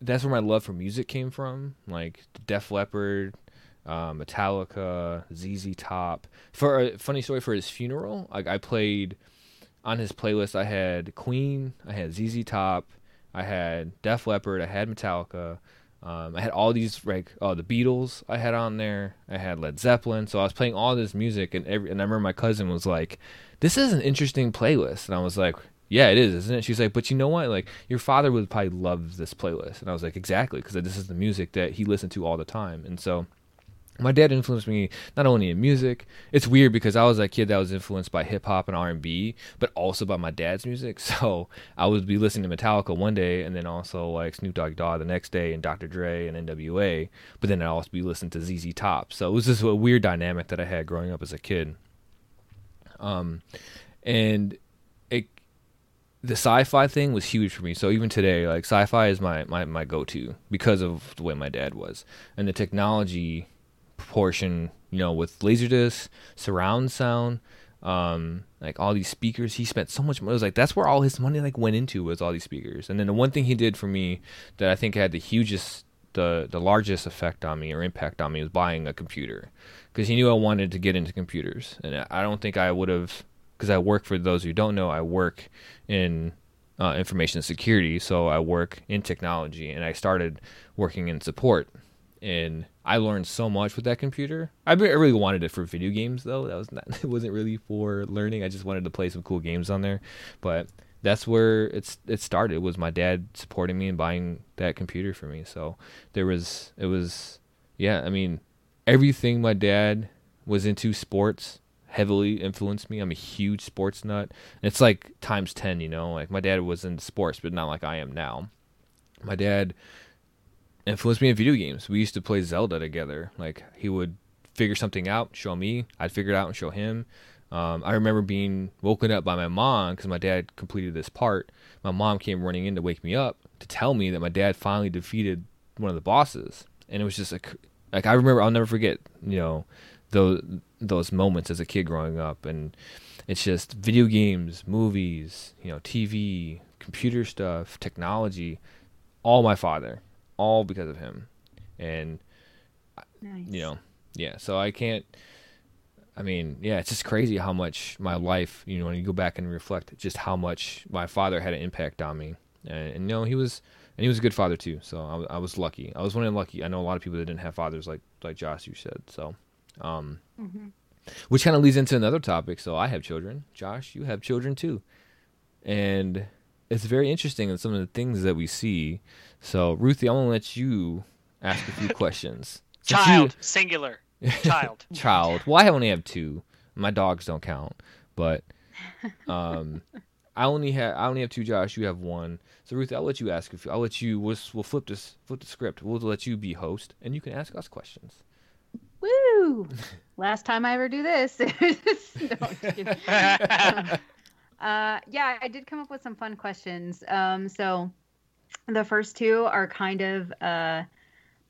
that's where my love for music came from. Like Def Leppard, uh, Metallica, ZZ Top. For a funny story, for his funeral, like I played on his playlist. I had Queen, I had ZZ Top, I had Def Leppard, I had Metallica. Um, I had all these like oh the Beatles I had on there. I had Led Zeppelin. So I was playing all this music, and every and I remember my cousin was like, "This is an interesting playlist," and I was like. Yeah, it is, isn't it? She's like, but you know what? Like, your father would probably love this playlist, and I was like, exactly, because this is the music that he listened to all the time, and so my dad influenced me not only in music. It's weird because I was a kid that was influenced by hip hop and R and B, but also by my dad's music. So I would be listening to Metallica one day, and then also like Snoop Dogg Dogg the next day, and Dr. Dre and N.W.A. But then I'd also be listening to ZZ Top. So it was just a weird dynamic that I had growing up as a kid. Um, and it the sci-fi thing was huge for me. So even today, like sci-fi is my my my go-to because of the way my dad was, and the technology portion, you know, with laserdisc, surround sound, um, like all these speakers. He spent so much money. It was like that's where all his money like went into was all these speakers. And then the one thing he did for me that I think had the hugest, the the largest effect on me or impact on me was buying a computer, because he knew I wanted to get into computers, and I- I don't think I would have, because I work for those who don't know, I work in uh, information security, so I work in technology, and I started working in support and I learned so much with that computer. I really wanted it for video games though. That was not it wasn't really for learning. I just wanted to play some cool games on there. But that's where it's it started was my dad supporting me and buying that computer for me. So there was it was yeah, I mean everything my dad was into sports heavily influenced me. I'm a huge sports nut. And it's like times 10, you know. Like my dad was into sports but not like I am now. My dad influenced me in video games. We used to play Zelda together. Like he would figure something out, show me. I'd figure it out and show him. Um, I remember being woken up by my mom because my dad completed this part. My mom came running in to wake me up to tell me that my dad finally defeated one of the bosses, and it was just like, like I remember. I'll never forget. You know, those those moments as a kid growing up, and it's just video games, movies, you know, TV, computer stuff, technology. All my father all because of him. And Nice. you know, yeah. So I can't. I mean, yeah, it's just crazy how much my life, you know, when you go back and reflect, just how much my father had an impact on me. And, and you know, he was, and he was a good father too. So I, was- I was lucky. I was one of the lucky. I know a lot of people that didn't have fathers like like Josh, you said. So, um, which kind of leads into another topic. So I have children. Josh, you have children too, and it's very interesting in some of the things that we see. So Ruthie, I'm gonna let you ask a few questions. Since you- Child, singular. Child. child. Well, I only have two. My dogs don't count, but um, I only have I only have two. Josh, you have one. So Ruthie, I'll let you ask. If I'll let you, we'll, we'll flip this flip the script. We'll let you be host, and you can ask us questions. Woo! Last time I ever do this. No, I'm just kidding. Uh, yeah, I did come up with some fun questions. Um, so the first two are kind of uh,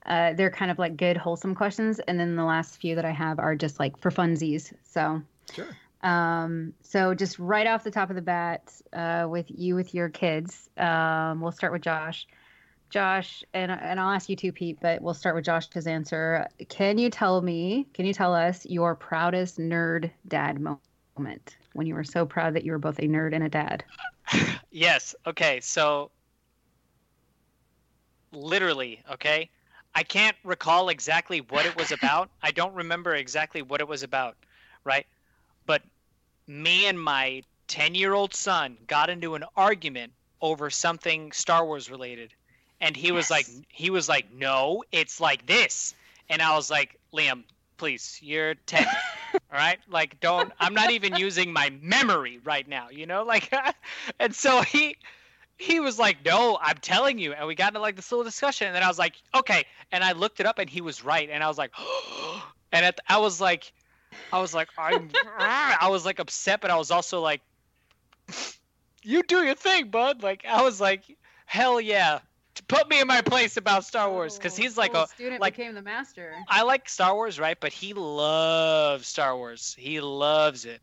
uh, they're kind of like good, wholesome questions, and then the last few that I have are just like for funsies. So Sure. um, so just right off the top of the bat, uh, with you with your kids, um, we'll start with Josh. Josh, and and I'll ask you too, Pete, but we'll start with Josh's answer. Can you tell me? Can you tell us your proudest nerd dad moment when you were so proud that you were both a nerd and a dad? Yes. Okay. So, literally, okay, I can't recall exactly what it was about. I don't remember exactly what it was about, right? But me and my 10 year old son got into an argument over something Star Wars related. And he was like, he was like, no, it's like this. And I was like, Liam, please, you're 10. all right. Like, don't, I'm not even using my memory right now, you know? Like, and so he, he was like, no, I'm telling you. And we got into like this little discussion. And then I was like, okay. And I looked it up and he was right. And I was like, and at, I was like, I was like, I'm, I was like upset, but I was also like, you do your thing, bud. Like, I was like, hell yeah. Put me in my place about Star Wars. Cause oh, he's like a, student like- became the master. I like Star Wars, right? But he loves Star Wars. He loves it.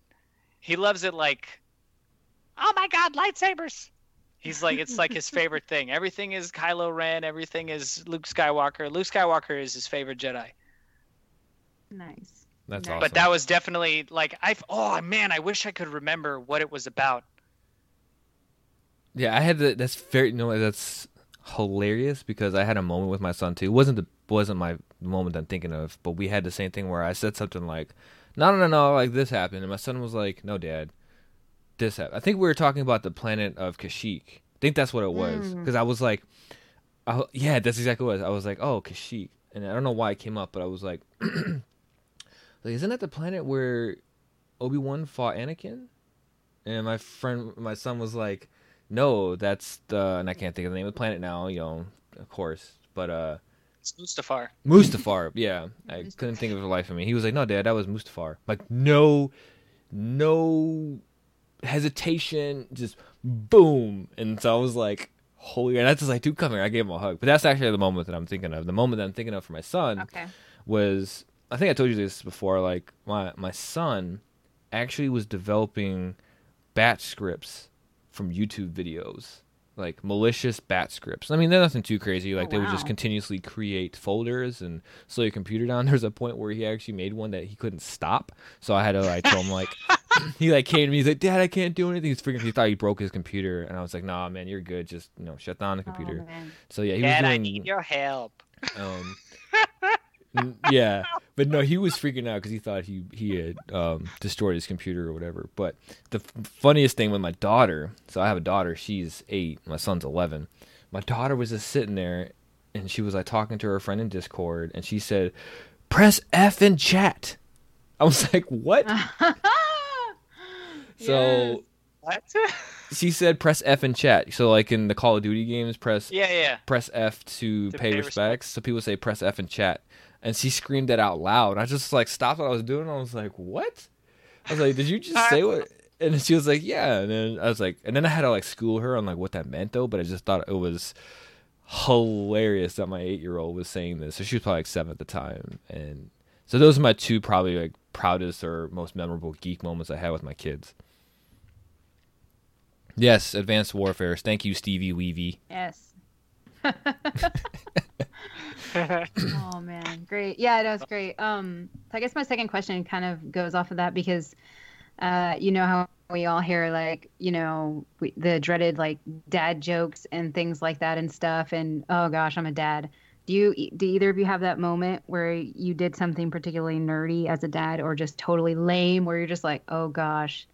He loves it like, oh my god, lightsabers. He's like, it's like his favorite thing. Everything is Kylo Ren. Everything is Luke Skywalker. Luke Skywalker is his favorite Jedi. Nice. That's Nice. awesome. But that was definitely like, I oh man, I wish I could remember what it was about. Yeah, I had the, that's very no, that's hilarious because I had a moment with my son too. It wasn't the wasn't my moment I'm thinking of, but we had the same thing where I said something like, "No, no, no, no, like this happened," and my son was like, "No, Dad, this happened." I think we were talking about the planet of Kashyyyk. I think that's what it was Mm. because I was like, I, "Yeah, that's exactly what it was." I was like, "Oh, Kashyyyk," and I don't know why it came up, but I was like, "Like, isn't that the planet where Obi Wan fought Anakin?" And my friend, my son was like, "No, that's the," and I can't think of the name of the planet now. You know, of course, but uh, It's Mustafar. Mustafar. Yeah, I couldn't think of it the life of me. He was like, "No, Dad, that was Mustafar." Like, no, no hesitation, just boom. And so I was like, "Holy!" And I was just like, "Dude, come here." I gave him a hug. But that's actually the moment that I'm thinking of. The moment that I'm thinking of for my son Okay. was I think I told you this before. Like my my son actually was developing batch scripts from YouTube videos, like malicious bat scripts. I mean, they're nothing too crazy. Like Oh, they would just continuously create folders and slow your computer down. There's a point where he actually made one that he couldn't stop, so I had to like tell him like he like came to me. He's like, "Dad, I can't do anything." He's freaking. He thought he broke his computer, and I was like, "Nah, man, you're good. Just you know, shut down the computer." Oh, so yeah, he Dad, was I doing. need your help. Um, yeah, but no, he was freaking out because he thought he he had um, destroyed his computer or whatever. But the f- funniest thing with my daughter, so I have a daughter. She's eight. My son's eleven. My daughter was just sitting there, and she was like talking to her friend in Discord, and she said, "Press F in chat." I was like, "What?" So What? she said, "Press F in chat." So like in the Call of Duty games, press yeah, yeah. press F to, To pay, pay respects. respects. So people say press F in chat, and she screamed it out loud. I just like stopped what I was doing. And I was like, "What?" I was like, "Did you just say what?" And she was like, "Yeah." And then I was like, and then I had to like school her on like what that meant though. But I just thought it was hilarious that my eight year old was saying this. So she was probably like seven at the time, and so those are my two probably like proudest or most memorable geek moments I had with my kids. Yes, Advanced Warfare. Thank you, Stevie Weavy. Yes. oh man, great. Yeah, that was great. Um, I guess my second question kind of goes off of that because, uh, you know how we all hear like you know we, the dreaded like dad jokes and things like that and stuff and oh gosh i'm a dad do you do either of you have that moment where you did something particularly nerdy as a dad or just totally lame where you're just like oh gosh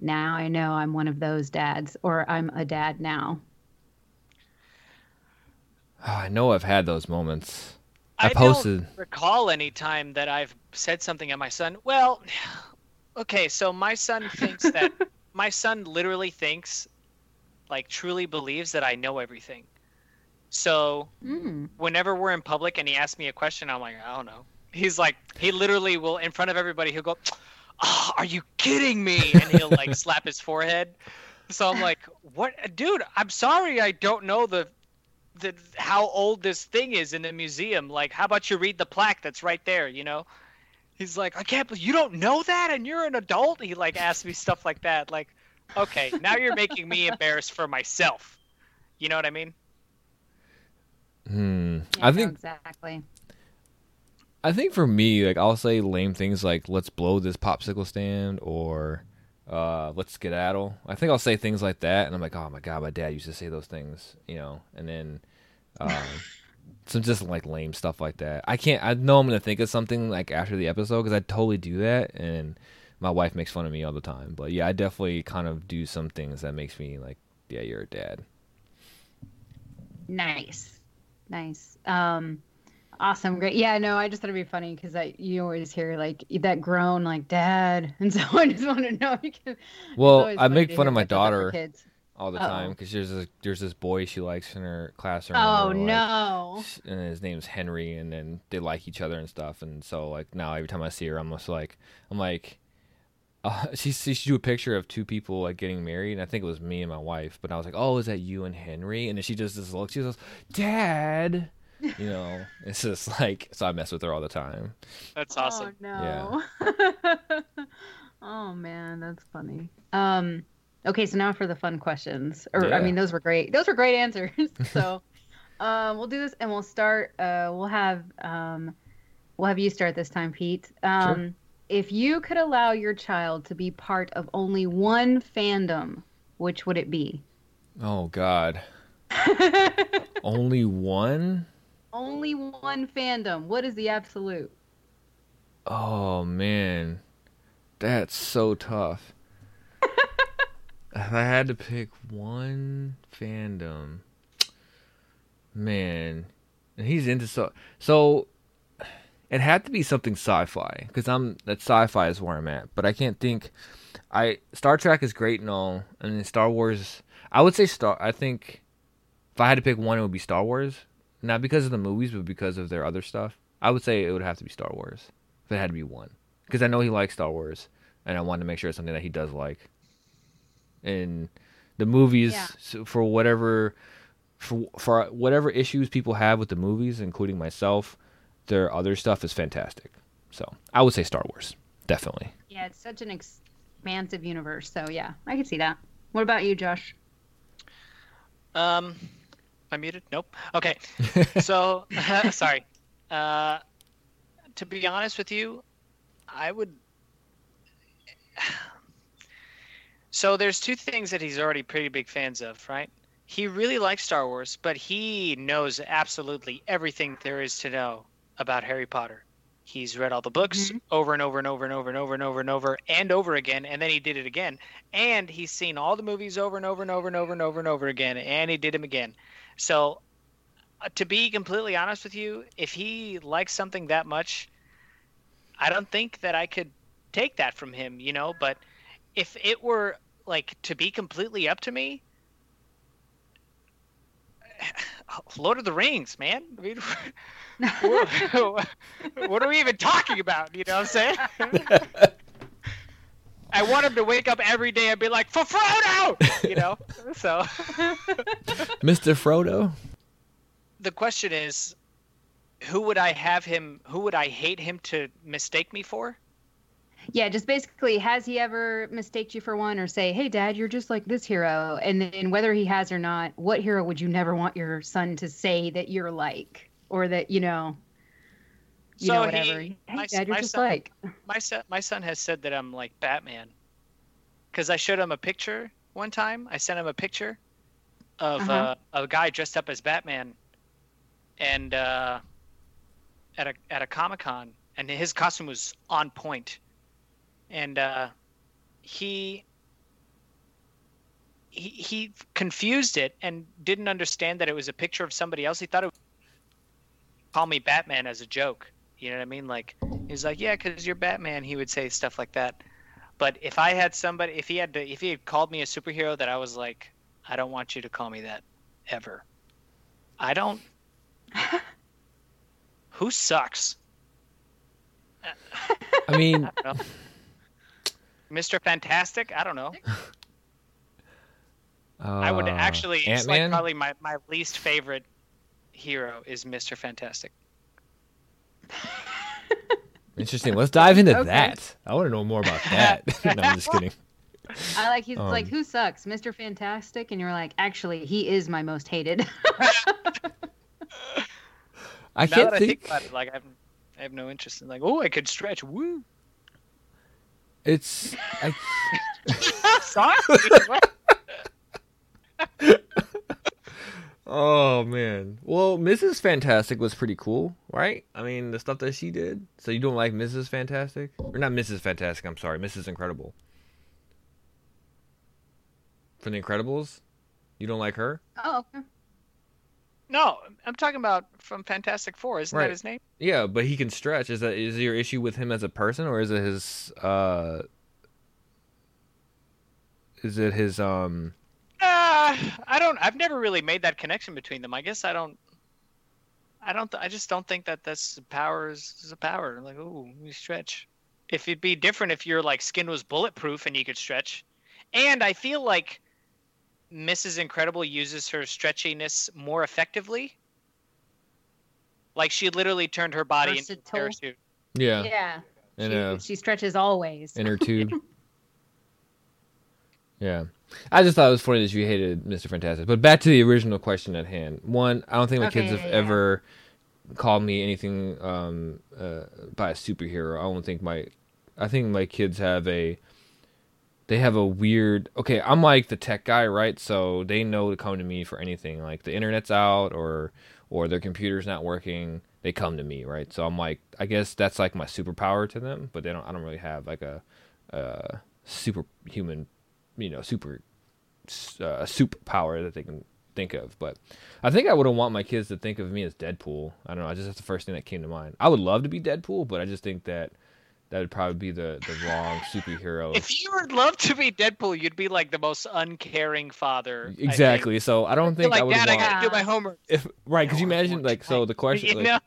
now i know i'm one of those dads or i'm a dad now Oh, I know I've had those moments. I, I posted. don't recall any time that I've said something at my son. Well, okay, so my son thinks that my son literally thinks, like, truly believes that I know everything. So mm. whenever we're in public and he asks me a question, I'm like, I don't know. He's like, he literally will, in front of everybody, he'll go, oh, "Are you kidding me?" And he'll like slap his forehead. So I'm like, "What, dude? I'm sorry, I don't know the the how old this thing is in the museum. Like, how about you read the plaque that's right there? You know." He's like, I can't believe you don't know that, and you're an adult. He like asks me stuff like that. Like, okay, now you're making me embarrassed for myself. You know what I mean? Hmm. Yeah, I no, think exactly I think for me, like I'll say lame things like "Let's blow this popsicle stand" or uh, "Let's skedaddle." I think I'll say things like that, and I'm like, "Oh my god, my dad used to say those things," you know. And then um, some just like lame stuff like that. I can't. I know I'm gonna think of something like after the episode because I totally do that, and my wife makes fun of me all the time. But yeah, I definitely kind of do some things that makes me like, "Yeah, you're a dad." Nice, nice. Um, awesome, great. Yeah, no, I just thought it'd be funny because I you always hear like that groan like dad, and so I just want to know. Because Well, I make fun of my stuff like that for daughter Kids. all the Uh-oh. time because there's this there's this boy she likes in her classroom. Oh like, no! and his name's Henry, and then they like each other and stuff. And so like now every time I see her, I'm just like I'm like, uh, she she she drew a picture of two people like getting married, and I think it was me and my wife. But I was like, oh, is that you and Henry? And then she just this look, she goes, Dad. You know, it's just like so I mess with her all the time. That's awesome. Oh no! oh man, that's funny. Um, okay, so now for the fun questions. Or I mean, those were great. Those were great answers. so, um, we'll do this, and we'll start. Uh, we'll have um, we'll have you start this time, Pete. Um, if you could allow your child to be part of only one fandom, which would it be? Oh God, only one. Only one fandom. What is the absolute? Oh man, that's so tough. if I had to pick one fandom, man, and he's into so so. It had to be something sci-fi because I'm that sci-fi is where I'm at, but I can't think. I Star Trek is great and all, and then Star Wars. I would say Star. I think if I had to pick one, it would be Star Wars. Not because of the movies, but because of their other stuff. I would say it would have to be Star Wars if it had to be one, because I know he likes Star Wars, and I wanted to make sure it's something that he does like. And the movies, Yeah. for whatever, for for whatever issues people have with the movies, including myself, their other stuff is fantastic. So I would say Star Wars, definitely. Yeah, it's such an expansive universe. So yeah, I can see that. What about you, Josh? Um, am I muted? Nope. Okay. so, sorry. Uh, to be honest with you, I would. So there's two things that he's already pretty big fans of, right? He really likes Star Wars, but he knows absolutely everything there is to know about Harry Potter. He's read all the books over and over and over and over and over and over and over and over again, and then he did it again. And he's seen all the movies over and over and over and over and over and over again, and he did them again. So, uh, to be completely honest with you, if he likes something that much, I don't think that I could take that from him, you know. But if it were like to be completely up to me, Lord of the Rings, man. I mean, what, what are we even talking about? You know what I'm saying? I want him to wake up every day and be like, for Frodo! You know? So Mr. Frodo. the question is, who would I have him, who would I hate him to mistake me for? Yeah, just basically, has he ever mistaked you for one, or say, "Hey, Dad, you're just like this hero," and then whether he has or not, what hero would you never want your son to say that you're like, or that you know? You So know he- hey, my- Dad, you're just son- like. my son my son has said that I'm like Batman because I showed him a picture one time. I sent him a picture of Uh-huh. uh, a guy dressed up as Batman, and uh, at a at a comic con, and his costume was on point, and uh, he. He, he confused it and didn't understand that it was a picture of somebody else. He thought it would call me Batman as a joke. You know what I mean? Like He's like, yeah, because you're Batman. He would say stuff like that. But if I had somebody, if he had to, if he had called me a superhero, that I was like, I don't want you to call me that ever. I don't. Who sucks? I mean, I. Mr. Fantastic? I don't know. I would uh, actually. It's like probably my, my least favorite hero is Mr. Fantastic. Interesting. Let's dive into Okay. that. I want to know more about that. no, I'm just kidding. I like he's like, Um, who sucks, Mr. Fantastic? And you're like, actually, he is my most hated. I now can't that I think. think about it, like I have, I have no interest in like, oh, I could stretch. Woo. It's I, Sorry. What? oh man. Well, Mrs. Fantastic was pretty cool, right? I mean, the stuff that she did. So you don't like Mrs. Fantastic, or not Mrs. Fantastic? I'm sorry, Mrs. Incredible. From The Incredibles, you don't like her? oh, okay. no, I'm talking about from Fantastic Four. Isn't Right. that his name? Yeah, but he can stretch. Is that is your issue with him as a person, or is it his? uh Is it his? um Uh, I don't. I've never really made that connection between them. I guess I don't. I don't. th- I just don't think that that's power is, is a power. Like, oh, we stretch. If it'd be different if your like skin was bulletproof and you could stretch, and I feel like Mrs. Incredible uses her stretchiness more effectively. Like she literally turned her body into a Versatile. parachute. Yeah, Yeah. she, she stretches always. In her tube. yeah, I just thought it was funny that you hated Mr. Fantastic. But back to the original question at hand. One, I don't think my Okay, kids have yeah, ever called me anything um, uh, by a superhero. I don't think my, I think my kids have a, they have a weird. Okay, I'm like the tech guy, right? So they know to come to me for anything. Like the internet's out or or their computer's not working, they come to me, right? So I'm like, I guess that's like my superpower to them, but they don't. I don't really have like a, uh superhuman, you know, super uh, superpower that they can think of. But I think I wouldn't want my kids to think of me as Deadpool. I don't know. I just that's the first thing that came to mind. I would love to be Deadpool, but I just think that that would probably be the the wrong superhero. If you would love to be Deadpool, you'd be like the most uncaring father. I exactly. So I don't think like, I would Dad, want. I gotta do my homework. if right, could you imagine like so the question like.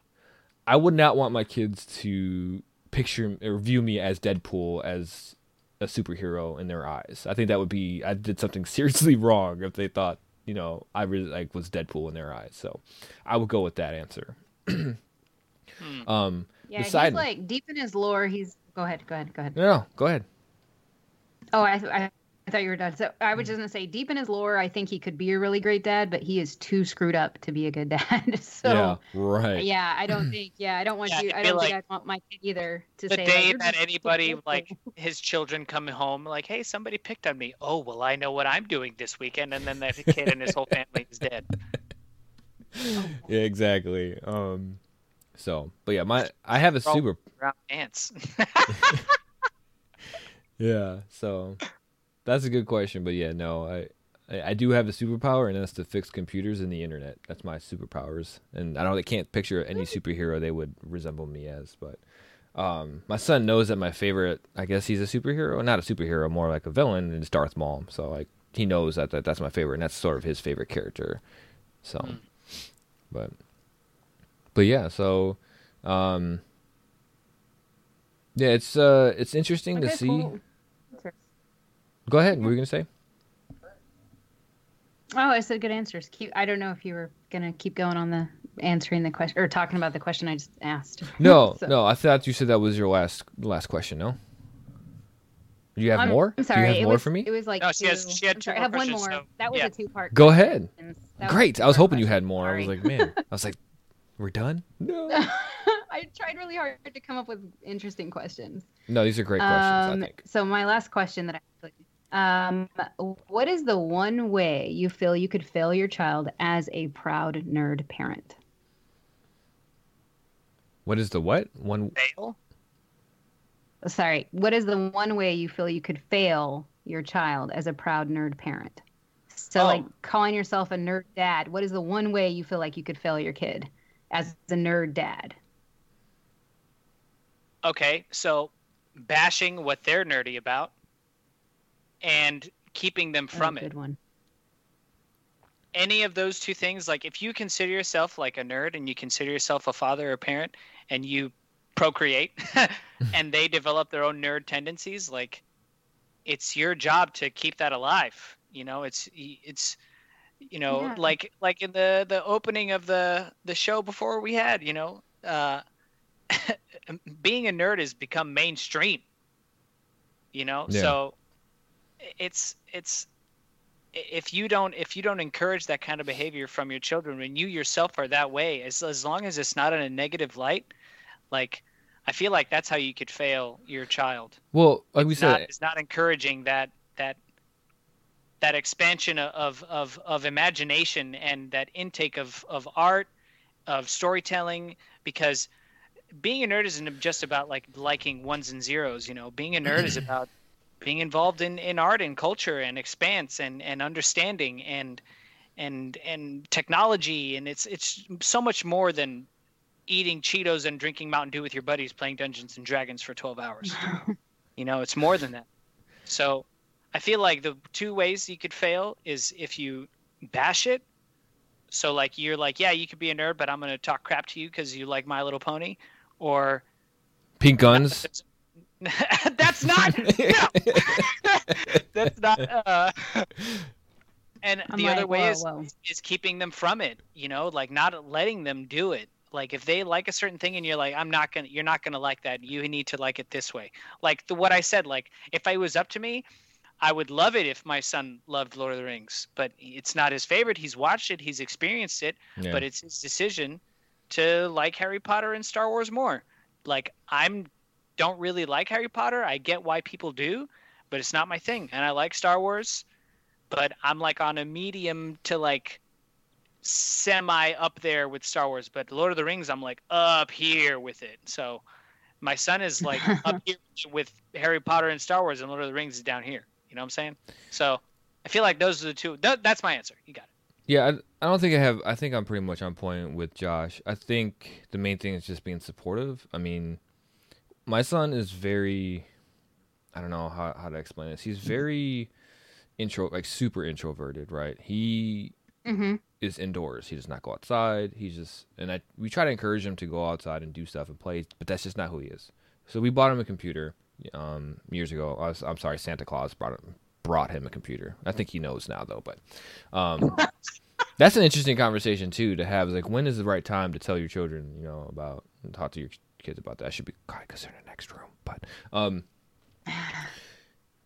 I would not want my kids to picture or view me as Deadpool as a superhero in their eyes. I think that would be I did something seriously wrong if they thought you know I really like was Deadpool in their eyes. So I would go with that answer. Hmm. Um, yeah, he's like deep in his lore. He's go ahead, go ahead, go ahead. no, no, go ahead. Oh, I, I, I thought you were done. So I was just gonna say, deep in his lore, I think he could be a really great dad, but he is too screwed up to be a good dad. so yeah, right. yeah, I don't think. Yeah, I don't want Yeah, you. I I don't think I want my kid either to the say day like, that anybody like his children come home like hey somebody picked on me oh well i know what i'm doing this weekend and then that kid and his whole family is dead Yeah, exactly. Um, so, but yeah, my I have a super ants Yeah, so that's a good question, but yeah, no, I, I do have a superpower, and that's to fix computers and the internet. That's my superpowers, and I don't, I can't picture any superhero they would resemble me as, but um, my son knows that my favorite, I guess he's a superhero, not a superhero, more like a villain, and it's Darth Maul. So like he knows that, that that's my favorite, and that's sort of his favorite character. So, Hmm. but but yeah, so um, yeah, it's uh, it's interesting to see. cool. Go ahead. What were you gonna say? Oh, I said good answers. Keep, I don't know if you were gonna keep going on the answering the question or talking about the question I just asked. No, So- no. I thought you said that was your last last question. No. Do you have I'm, more? I'm sorry. Do you have it more was, for me? It was like No, she has- she had I'm two sorry, I have one more. so- that was yeah. a two part. Go ahead. Great. I was two-part hoping you had question. more. I was like, man. I was like, We're done. No. I tried really hard to come up with interesting questions. No, these are great questions. Um, I think. So my last question that I um, what is the one way you feel you could fail your child as a proud nerd parent? What is the what one? Fail? Sorry, what is the one way you feel you could fail your child as a proud nerd parent? So, Oh. like calling yourself a nerd dad, what is the one way you feel like you could fail your kid as a nerd dad? Okay, so bashing what they're nerdy about and keeping them That's from a it. Good one. any of those two things like if you consider yourself like a nerd and you consider yourself a father or parent and you procreate and they develop their own nerd tendencies like it's your job to keep that alive you know it's it's you know Yeah. like like in the the opening of the the show before we had you know uh being a nerd has become mainstream you know Yeah. so it's it's if you don't if you don't encourage that kind of behavior from your children when you yourself are that way as as long as it's not in a negative light like i feel like that's how you could fail your child. Well, like we it's not, said, it's not encouraging that that that expansion of of of imagination and that intake of of art of storytelling because being a nerd isn't just about like liking ones and zeros you know? Being a nerd is about being involved in in art and culture and expanse and and understanding and and and technology and it's it's so much more than eating cheetos and drinking mountain dew with your buddies playing dungeons and dragons for 12 hours you know, it's more than that. So I feel like the two ways you could fail is if you bash it. So like you're like, yeah, you could be a nerd, but I'm gonna talk crap to you because you like My Little Pony, or pink guns. that's not. no. that's not. Uh... And I'm the like, other way whoa, is whoa. is keeping them from it. You know, like not letting them do it. Like if they like a certain thing and you're like, I'm not gonna, you're not gonna like that. You need to like it this way. Like the what I said. Like if it was up to me, I would love it if my son loved Lord of the Rings, but it's not his favorite. He's watched it, he's experienced it, Yeah. but it's his decision to like Harry Potter and Star Wars more. Like I'm don't really like Harry Potter. I get why people do, but it's not my thing. And I like Star Wars, but I'm like on a medium to like semi up there with Star Wars, but Lord of the Rings I'm like up here with it. So my son is like up here with Harry Potter and Star Wars and Lord of the Rings is down here. You know what I'm saying? So I feel like those are the two. Th- that's my answer. You got it. Yeah, I, I don't think I have. I think I'm pretty much on point with Josh. I think the main thing is just being supportive. I mean, my son is very. I don't know how how to explain this. He's very intro, like super introverted, right? He Mm-hmm. is indoors. He does not go outside. He's just and I we try to encourage him to go outside and do stuff and play, but that's just not who he is. So we bought him a computer um, years ago. Was, I'm sorry, Santa Claus brought him brought him a computer. I think he knows now though, but um, that's an interesting conversation too to have. Like, when is the right time to tell your children, you know, about and talk to your kids about that? Should be God because they're in the next room, but um,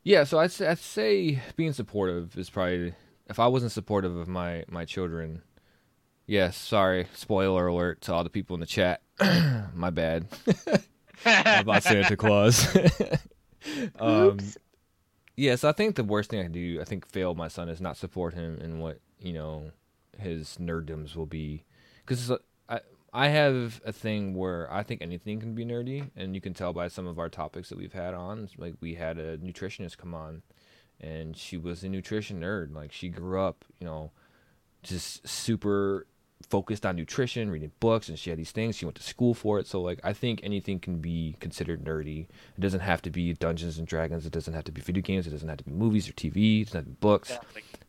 yeah. So I'd say, I'd say being supportive is probably if I wasn't supportive of my my children. Yes, sorry, spoiler alert to all the people in the chat. my bad about Santa Claus. um, Oops. yeah, so I think the worst thing I can do, I think, fail my son is not support him in what you know his nerddoms will be, because I have a thing where I think anything can be nerdy, and you can tell by some of our topics that we've had on. Like we had a nutritionist come on, and she was a nutrition nerd. Like she grew up, you know, just super focused on nutrition, reading books, and she had these things. She went to school for it. So like I think anything can be considered nerdy. It doesn't have to be Dungeons and Dragons. It doesn't have to be video games. It doesn't have to be movies or TV. It doesn't have to be books.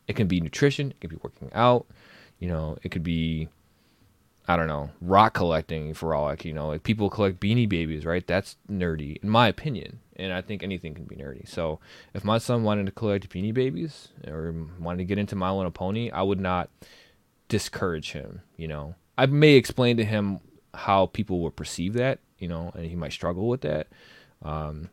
It can be nutrition. It can be working out. You know, it could be I don't know, rock collecting for all like you know, like people collect beanie babies, right? That's nerdy, in my opinion. And I think anything can be nerdy. So if my son wanted to collect beanie babies or wanted to get into My Little Pony, I would not discourage him. You know, I may explain to him how people will perceive that. You know, and he might struggle with that. Um,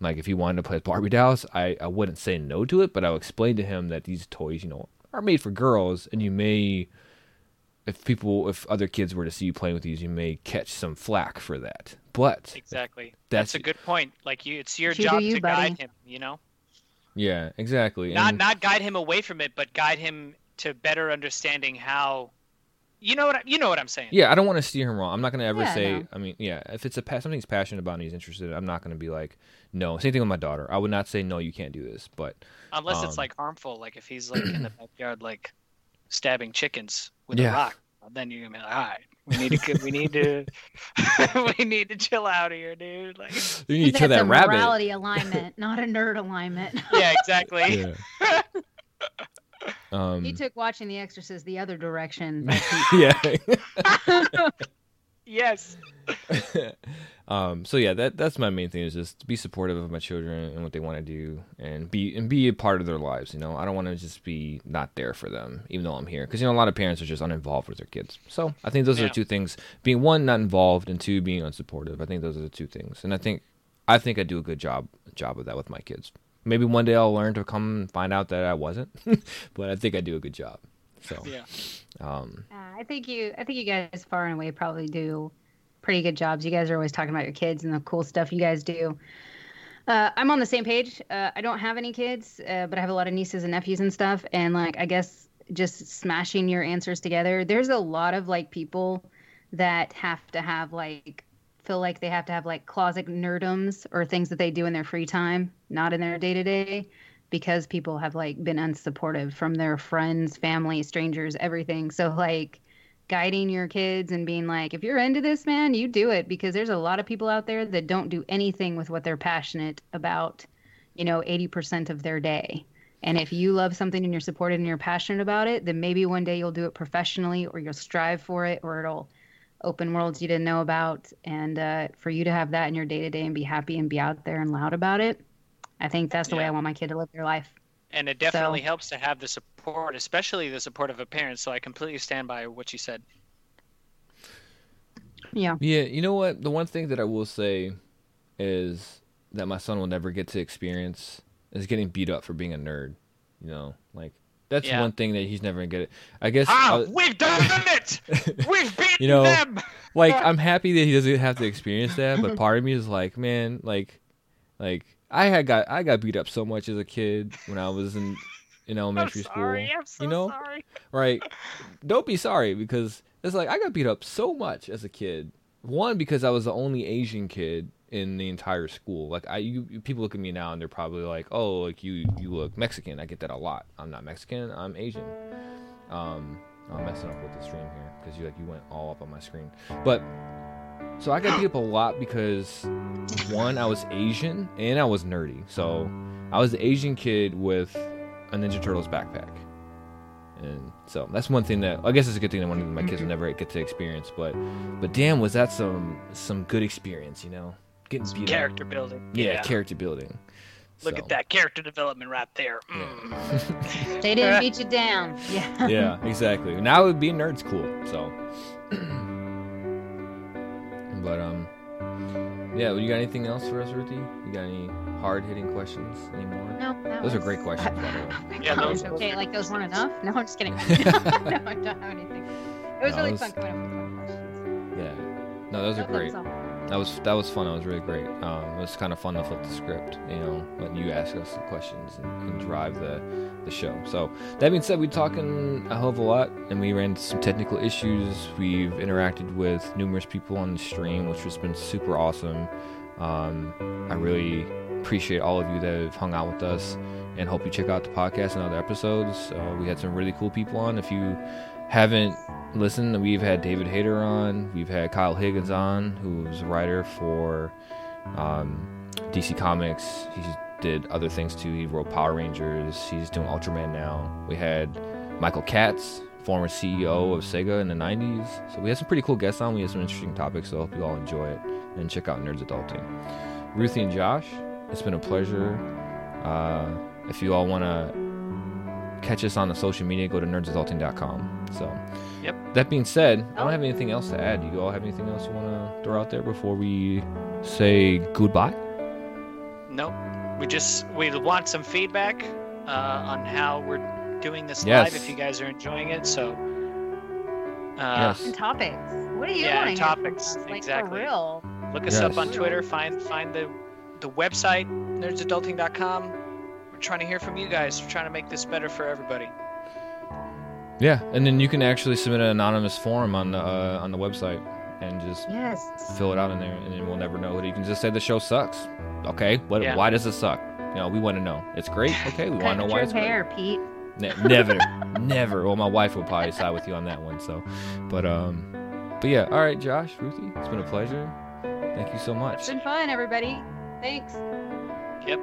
like if he wanted to play Barbie dolls, I, I wouldn't say no to it, but I'll explain to him that these toys, you know, are made for girls, and you may if people, if other kids were to see you playing with these, you may catch some flack for that. But Exactly. That's- That's, a good point. Like you, it's your You job you, to buddy. guide him. You know, yeah, exactly. not And- not guide him away from it, but guide him to better understanding how. You know what? I, you know what I'm saying. Yeah, I don't want to steer him wrong. I'm not going to ever Yeah, say. no. I mean, yeah, if it's a something he's passionate about and he's interested, in, I'm not going to be like, no. Same thing with my daughter. I would not say no, you can't do this. But Unless Um, it's like harmful, like if he's like in the backyard, like stabbing chickens with Yeah. a rock, then you're gonna be like, all right, we need to, we need to, we need to chill out here, dude. Like, you need to kill that a rabbit. morality alignment, not a nerd alignment. yeah, exactly. Yeah. um, he took watching The Exorcist the other direction. yeah. Yes. um, so yeah, that that's my main thing is just be supportive of my children and what they want to do, and be and be a part of their lives. You know, I don't want to just be not there for them, even though I'm here, because you know a lot of parents are just uninvolved with their kids. So I think those are Yeah. the two things: being one, not involved, and two, being unsupportive. I think those are the two things, and I think I think I do a good job job of that with my kids. Maybe one day I'll learn to come and find out that I wasn't, but I think I do a good job. So, Yeah. um, Uh, I think you, I think you guys far and away probably do pretty good jobs. You guys are always talking about your kids and the cool stuff you guys do. Uh, I'm on the same page. Uh, I don't have any kids, uh, but I have a lot of nieces and nephews and stuff. And like, I guess just smashing your answers together. There's a lot of like people that have to have like feel like they have to have like closet nerdums or things that they do in their free time, not in their day to day, because people have like been unsupportive from their friends, family, strangers, everything. So like guiding your kids and being like, if you're into this, man, you do it because there's a lot of people out there that don't do anything with what they're passionate about, you know, 80% of their day. And if you love something and you're supported and you're passionate about it, then maybe one day you'll do it professionally or you'll strive for it or it'll open worlds you didn't know about. And uh, for you to have that in your day to day and be happy and be out there and loud about it, I think that's the way I want my kid to live their life. And it definitely So- helps to have the support, especially the support of a parent. So I completely stand by what you said. Yeah. Yeah, you know what? The one thing that I will say is that my son will never get to experience is getting beat up for being a nerd. You know, like that's Yeah. one thing that he's never gonna get. It. I guess. Ah, I- we've done it! We've beaten You know, them! like I'm happy that he doesn't have to experience that, but part of me is like, man, like, like I had got I got beat up so much as a kid when I was in in elementary sorry. school. So you know, sorry. right? Don't be sorry because it's like I got beat up so much as a kid. One because I was the only Asian kid in the entire school. Like I, you, you- people look at me now and they're probably like, "Oh, like you, you look Mexican." I get that a lot. I'm not Mexican. I'm Asian. Um, I'm messing up with the stream here because you like you went all up on my screen. But so I got beat up a lot because one, I was Asian and I was nerdy. So I was the Asian kid with a Ninja Turtles backpack. And so that's one thing that I guess it's a good thing that one of my kids will never get to experience. But but damn, was that some some good experience, you know? Getting beat up. Character building. Yeah, character building. Look So, at that character development right there. Mm. They didn't beat you down. Yeah. yeah, exactly. Now it would be nerds cool. So, but um, yeah. You got anything else for us, Ruthie? You got any hard hitting questions anymore? No, that Those are great questions, by the way. Yeah, those- okay, like those weren't enough. No, I'm just kidding. no, I don't have anything. It was No, really it was- fun coming up with fun questions. Yeah. No, those are Nope, that great. That was that was fun. That was really great. Um, it was kind of fun to flip the script, you know, letting you ask us the questions and, and drive the the show. So that being said, we're talking a hell of a lot, and we ran into some technical issues. We've interacted with numerous people on the stream, which has been super awesome. Um, I really appreciate all of you that have hung out with us, and hope you check out the podcast and other episodes. Uh, we had some really cool people on. If you haven't listened, we've had David Hayter on, we've had Kyle Higgins on, who's a writer for um, DC Comics. He did other things too. He wrote Power Rangers. He's doing Ultraman now. We had Michael Katz, former CEO of Sega in the 90s. So we had some pretty cool guests on. We had some interesting topics, so I hope you all enjoy it. And check out Nerds Adulting. Ruthie and Josh, it's been a pleasure. Uh, if you all want to catch us on the social media, go to nerdsadulting.com. So, Yep. That being said, I don't have anything else to add. Do you all have anything else you want to throw out there before we say goodbye? Nope. We just we want some feedback uh, on how we're doing this Yes. live. If you guys are enjoying it, so Uh, Yes. And topics. What are you Yeah, wanting? topics, Like exactly. for real. Look us up on Twitter. Find find the the website nerdsadulting.com. We're trying to hear from you guys. We're trying to make this better for everybody. Yeah, and then you can actually submit an anonymous form on the uh, on the website and just Yes. fill it out in there, and then we'll never know. You can just say the show sucks. Okay, what? Yeah. Why does it suck? You know, we want to know. It's great. Okay, we want to know why your it's great. Pete. Ne- never, never. Well, my wife will probably side with you on that one. So, but um, but yeah. All right, Josh, Ruthie, it's been a pleasure. Thank you so much. It's been fun, everybody. Thanks. Yep.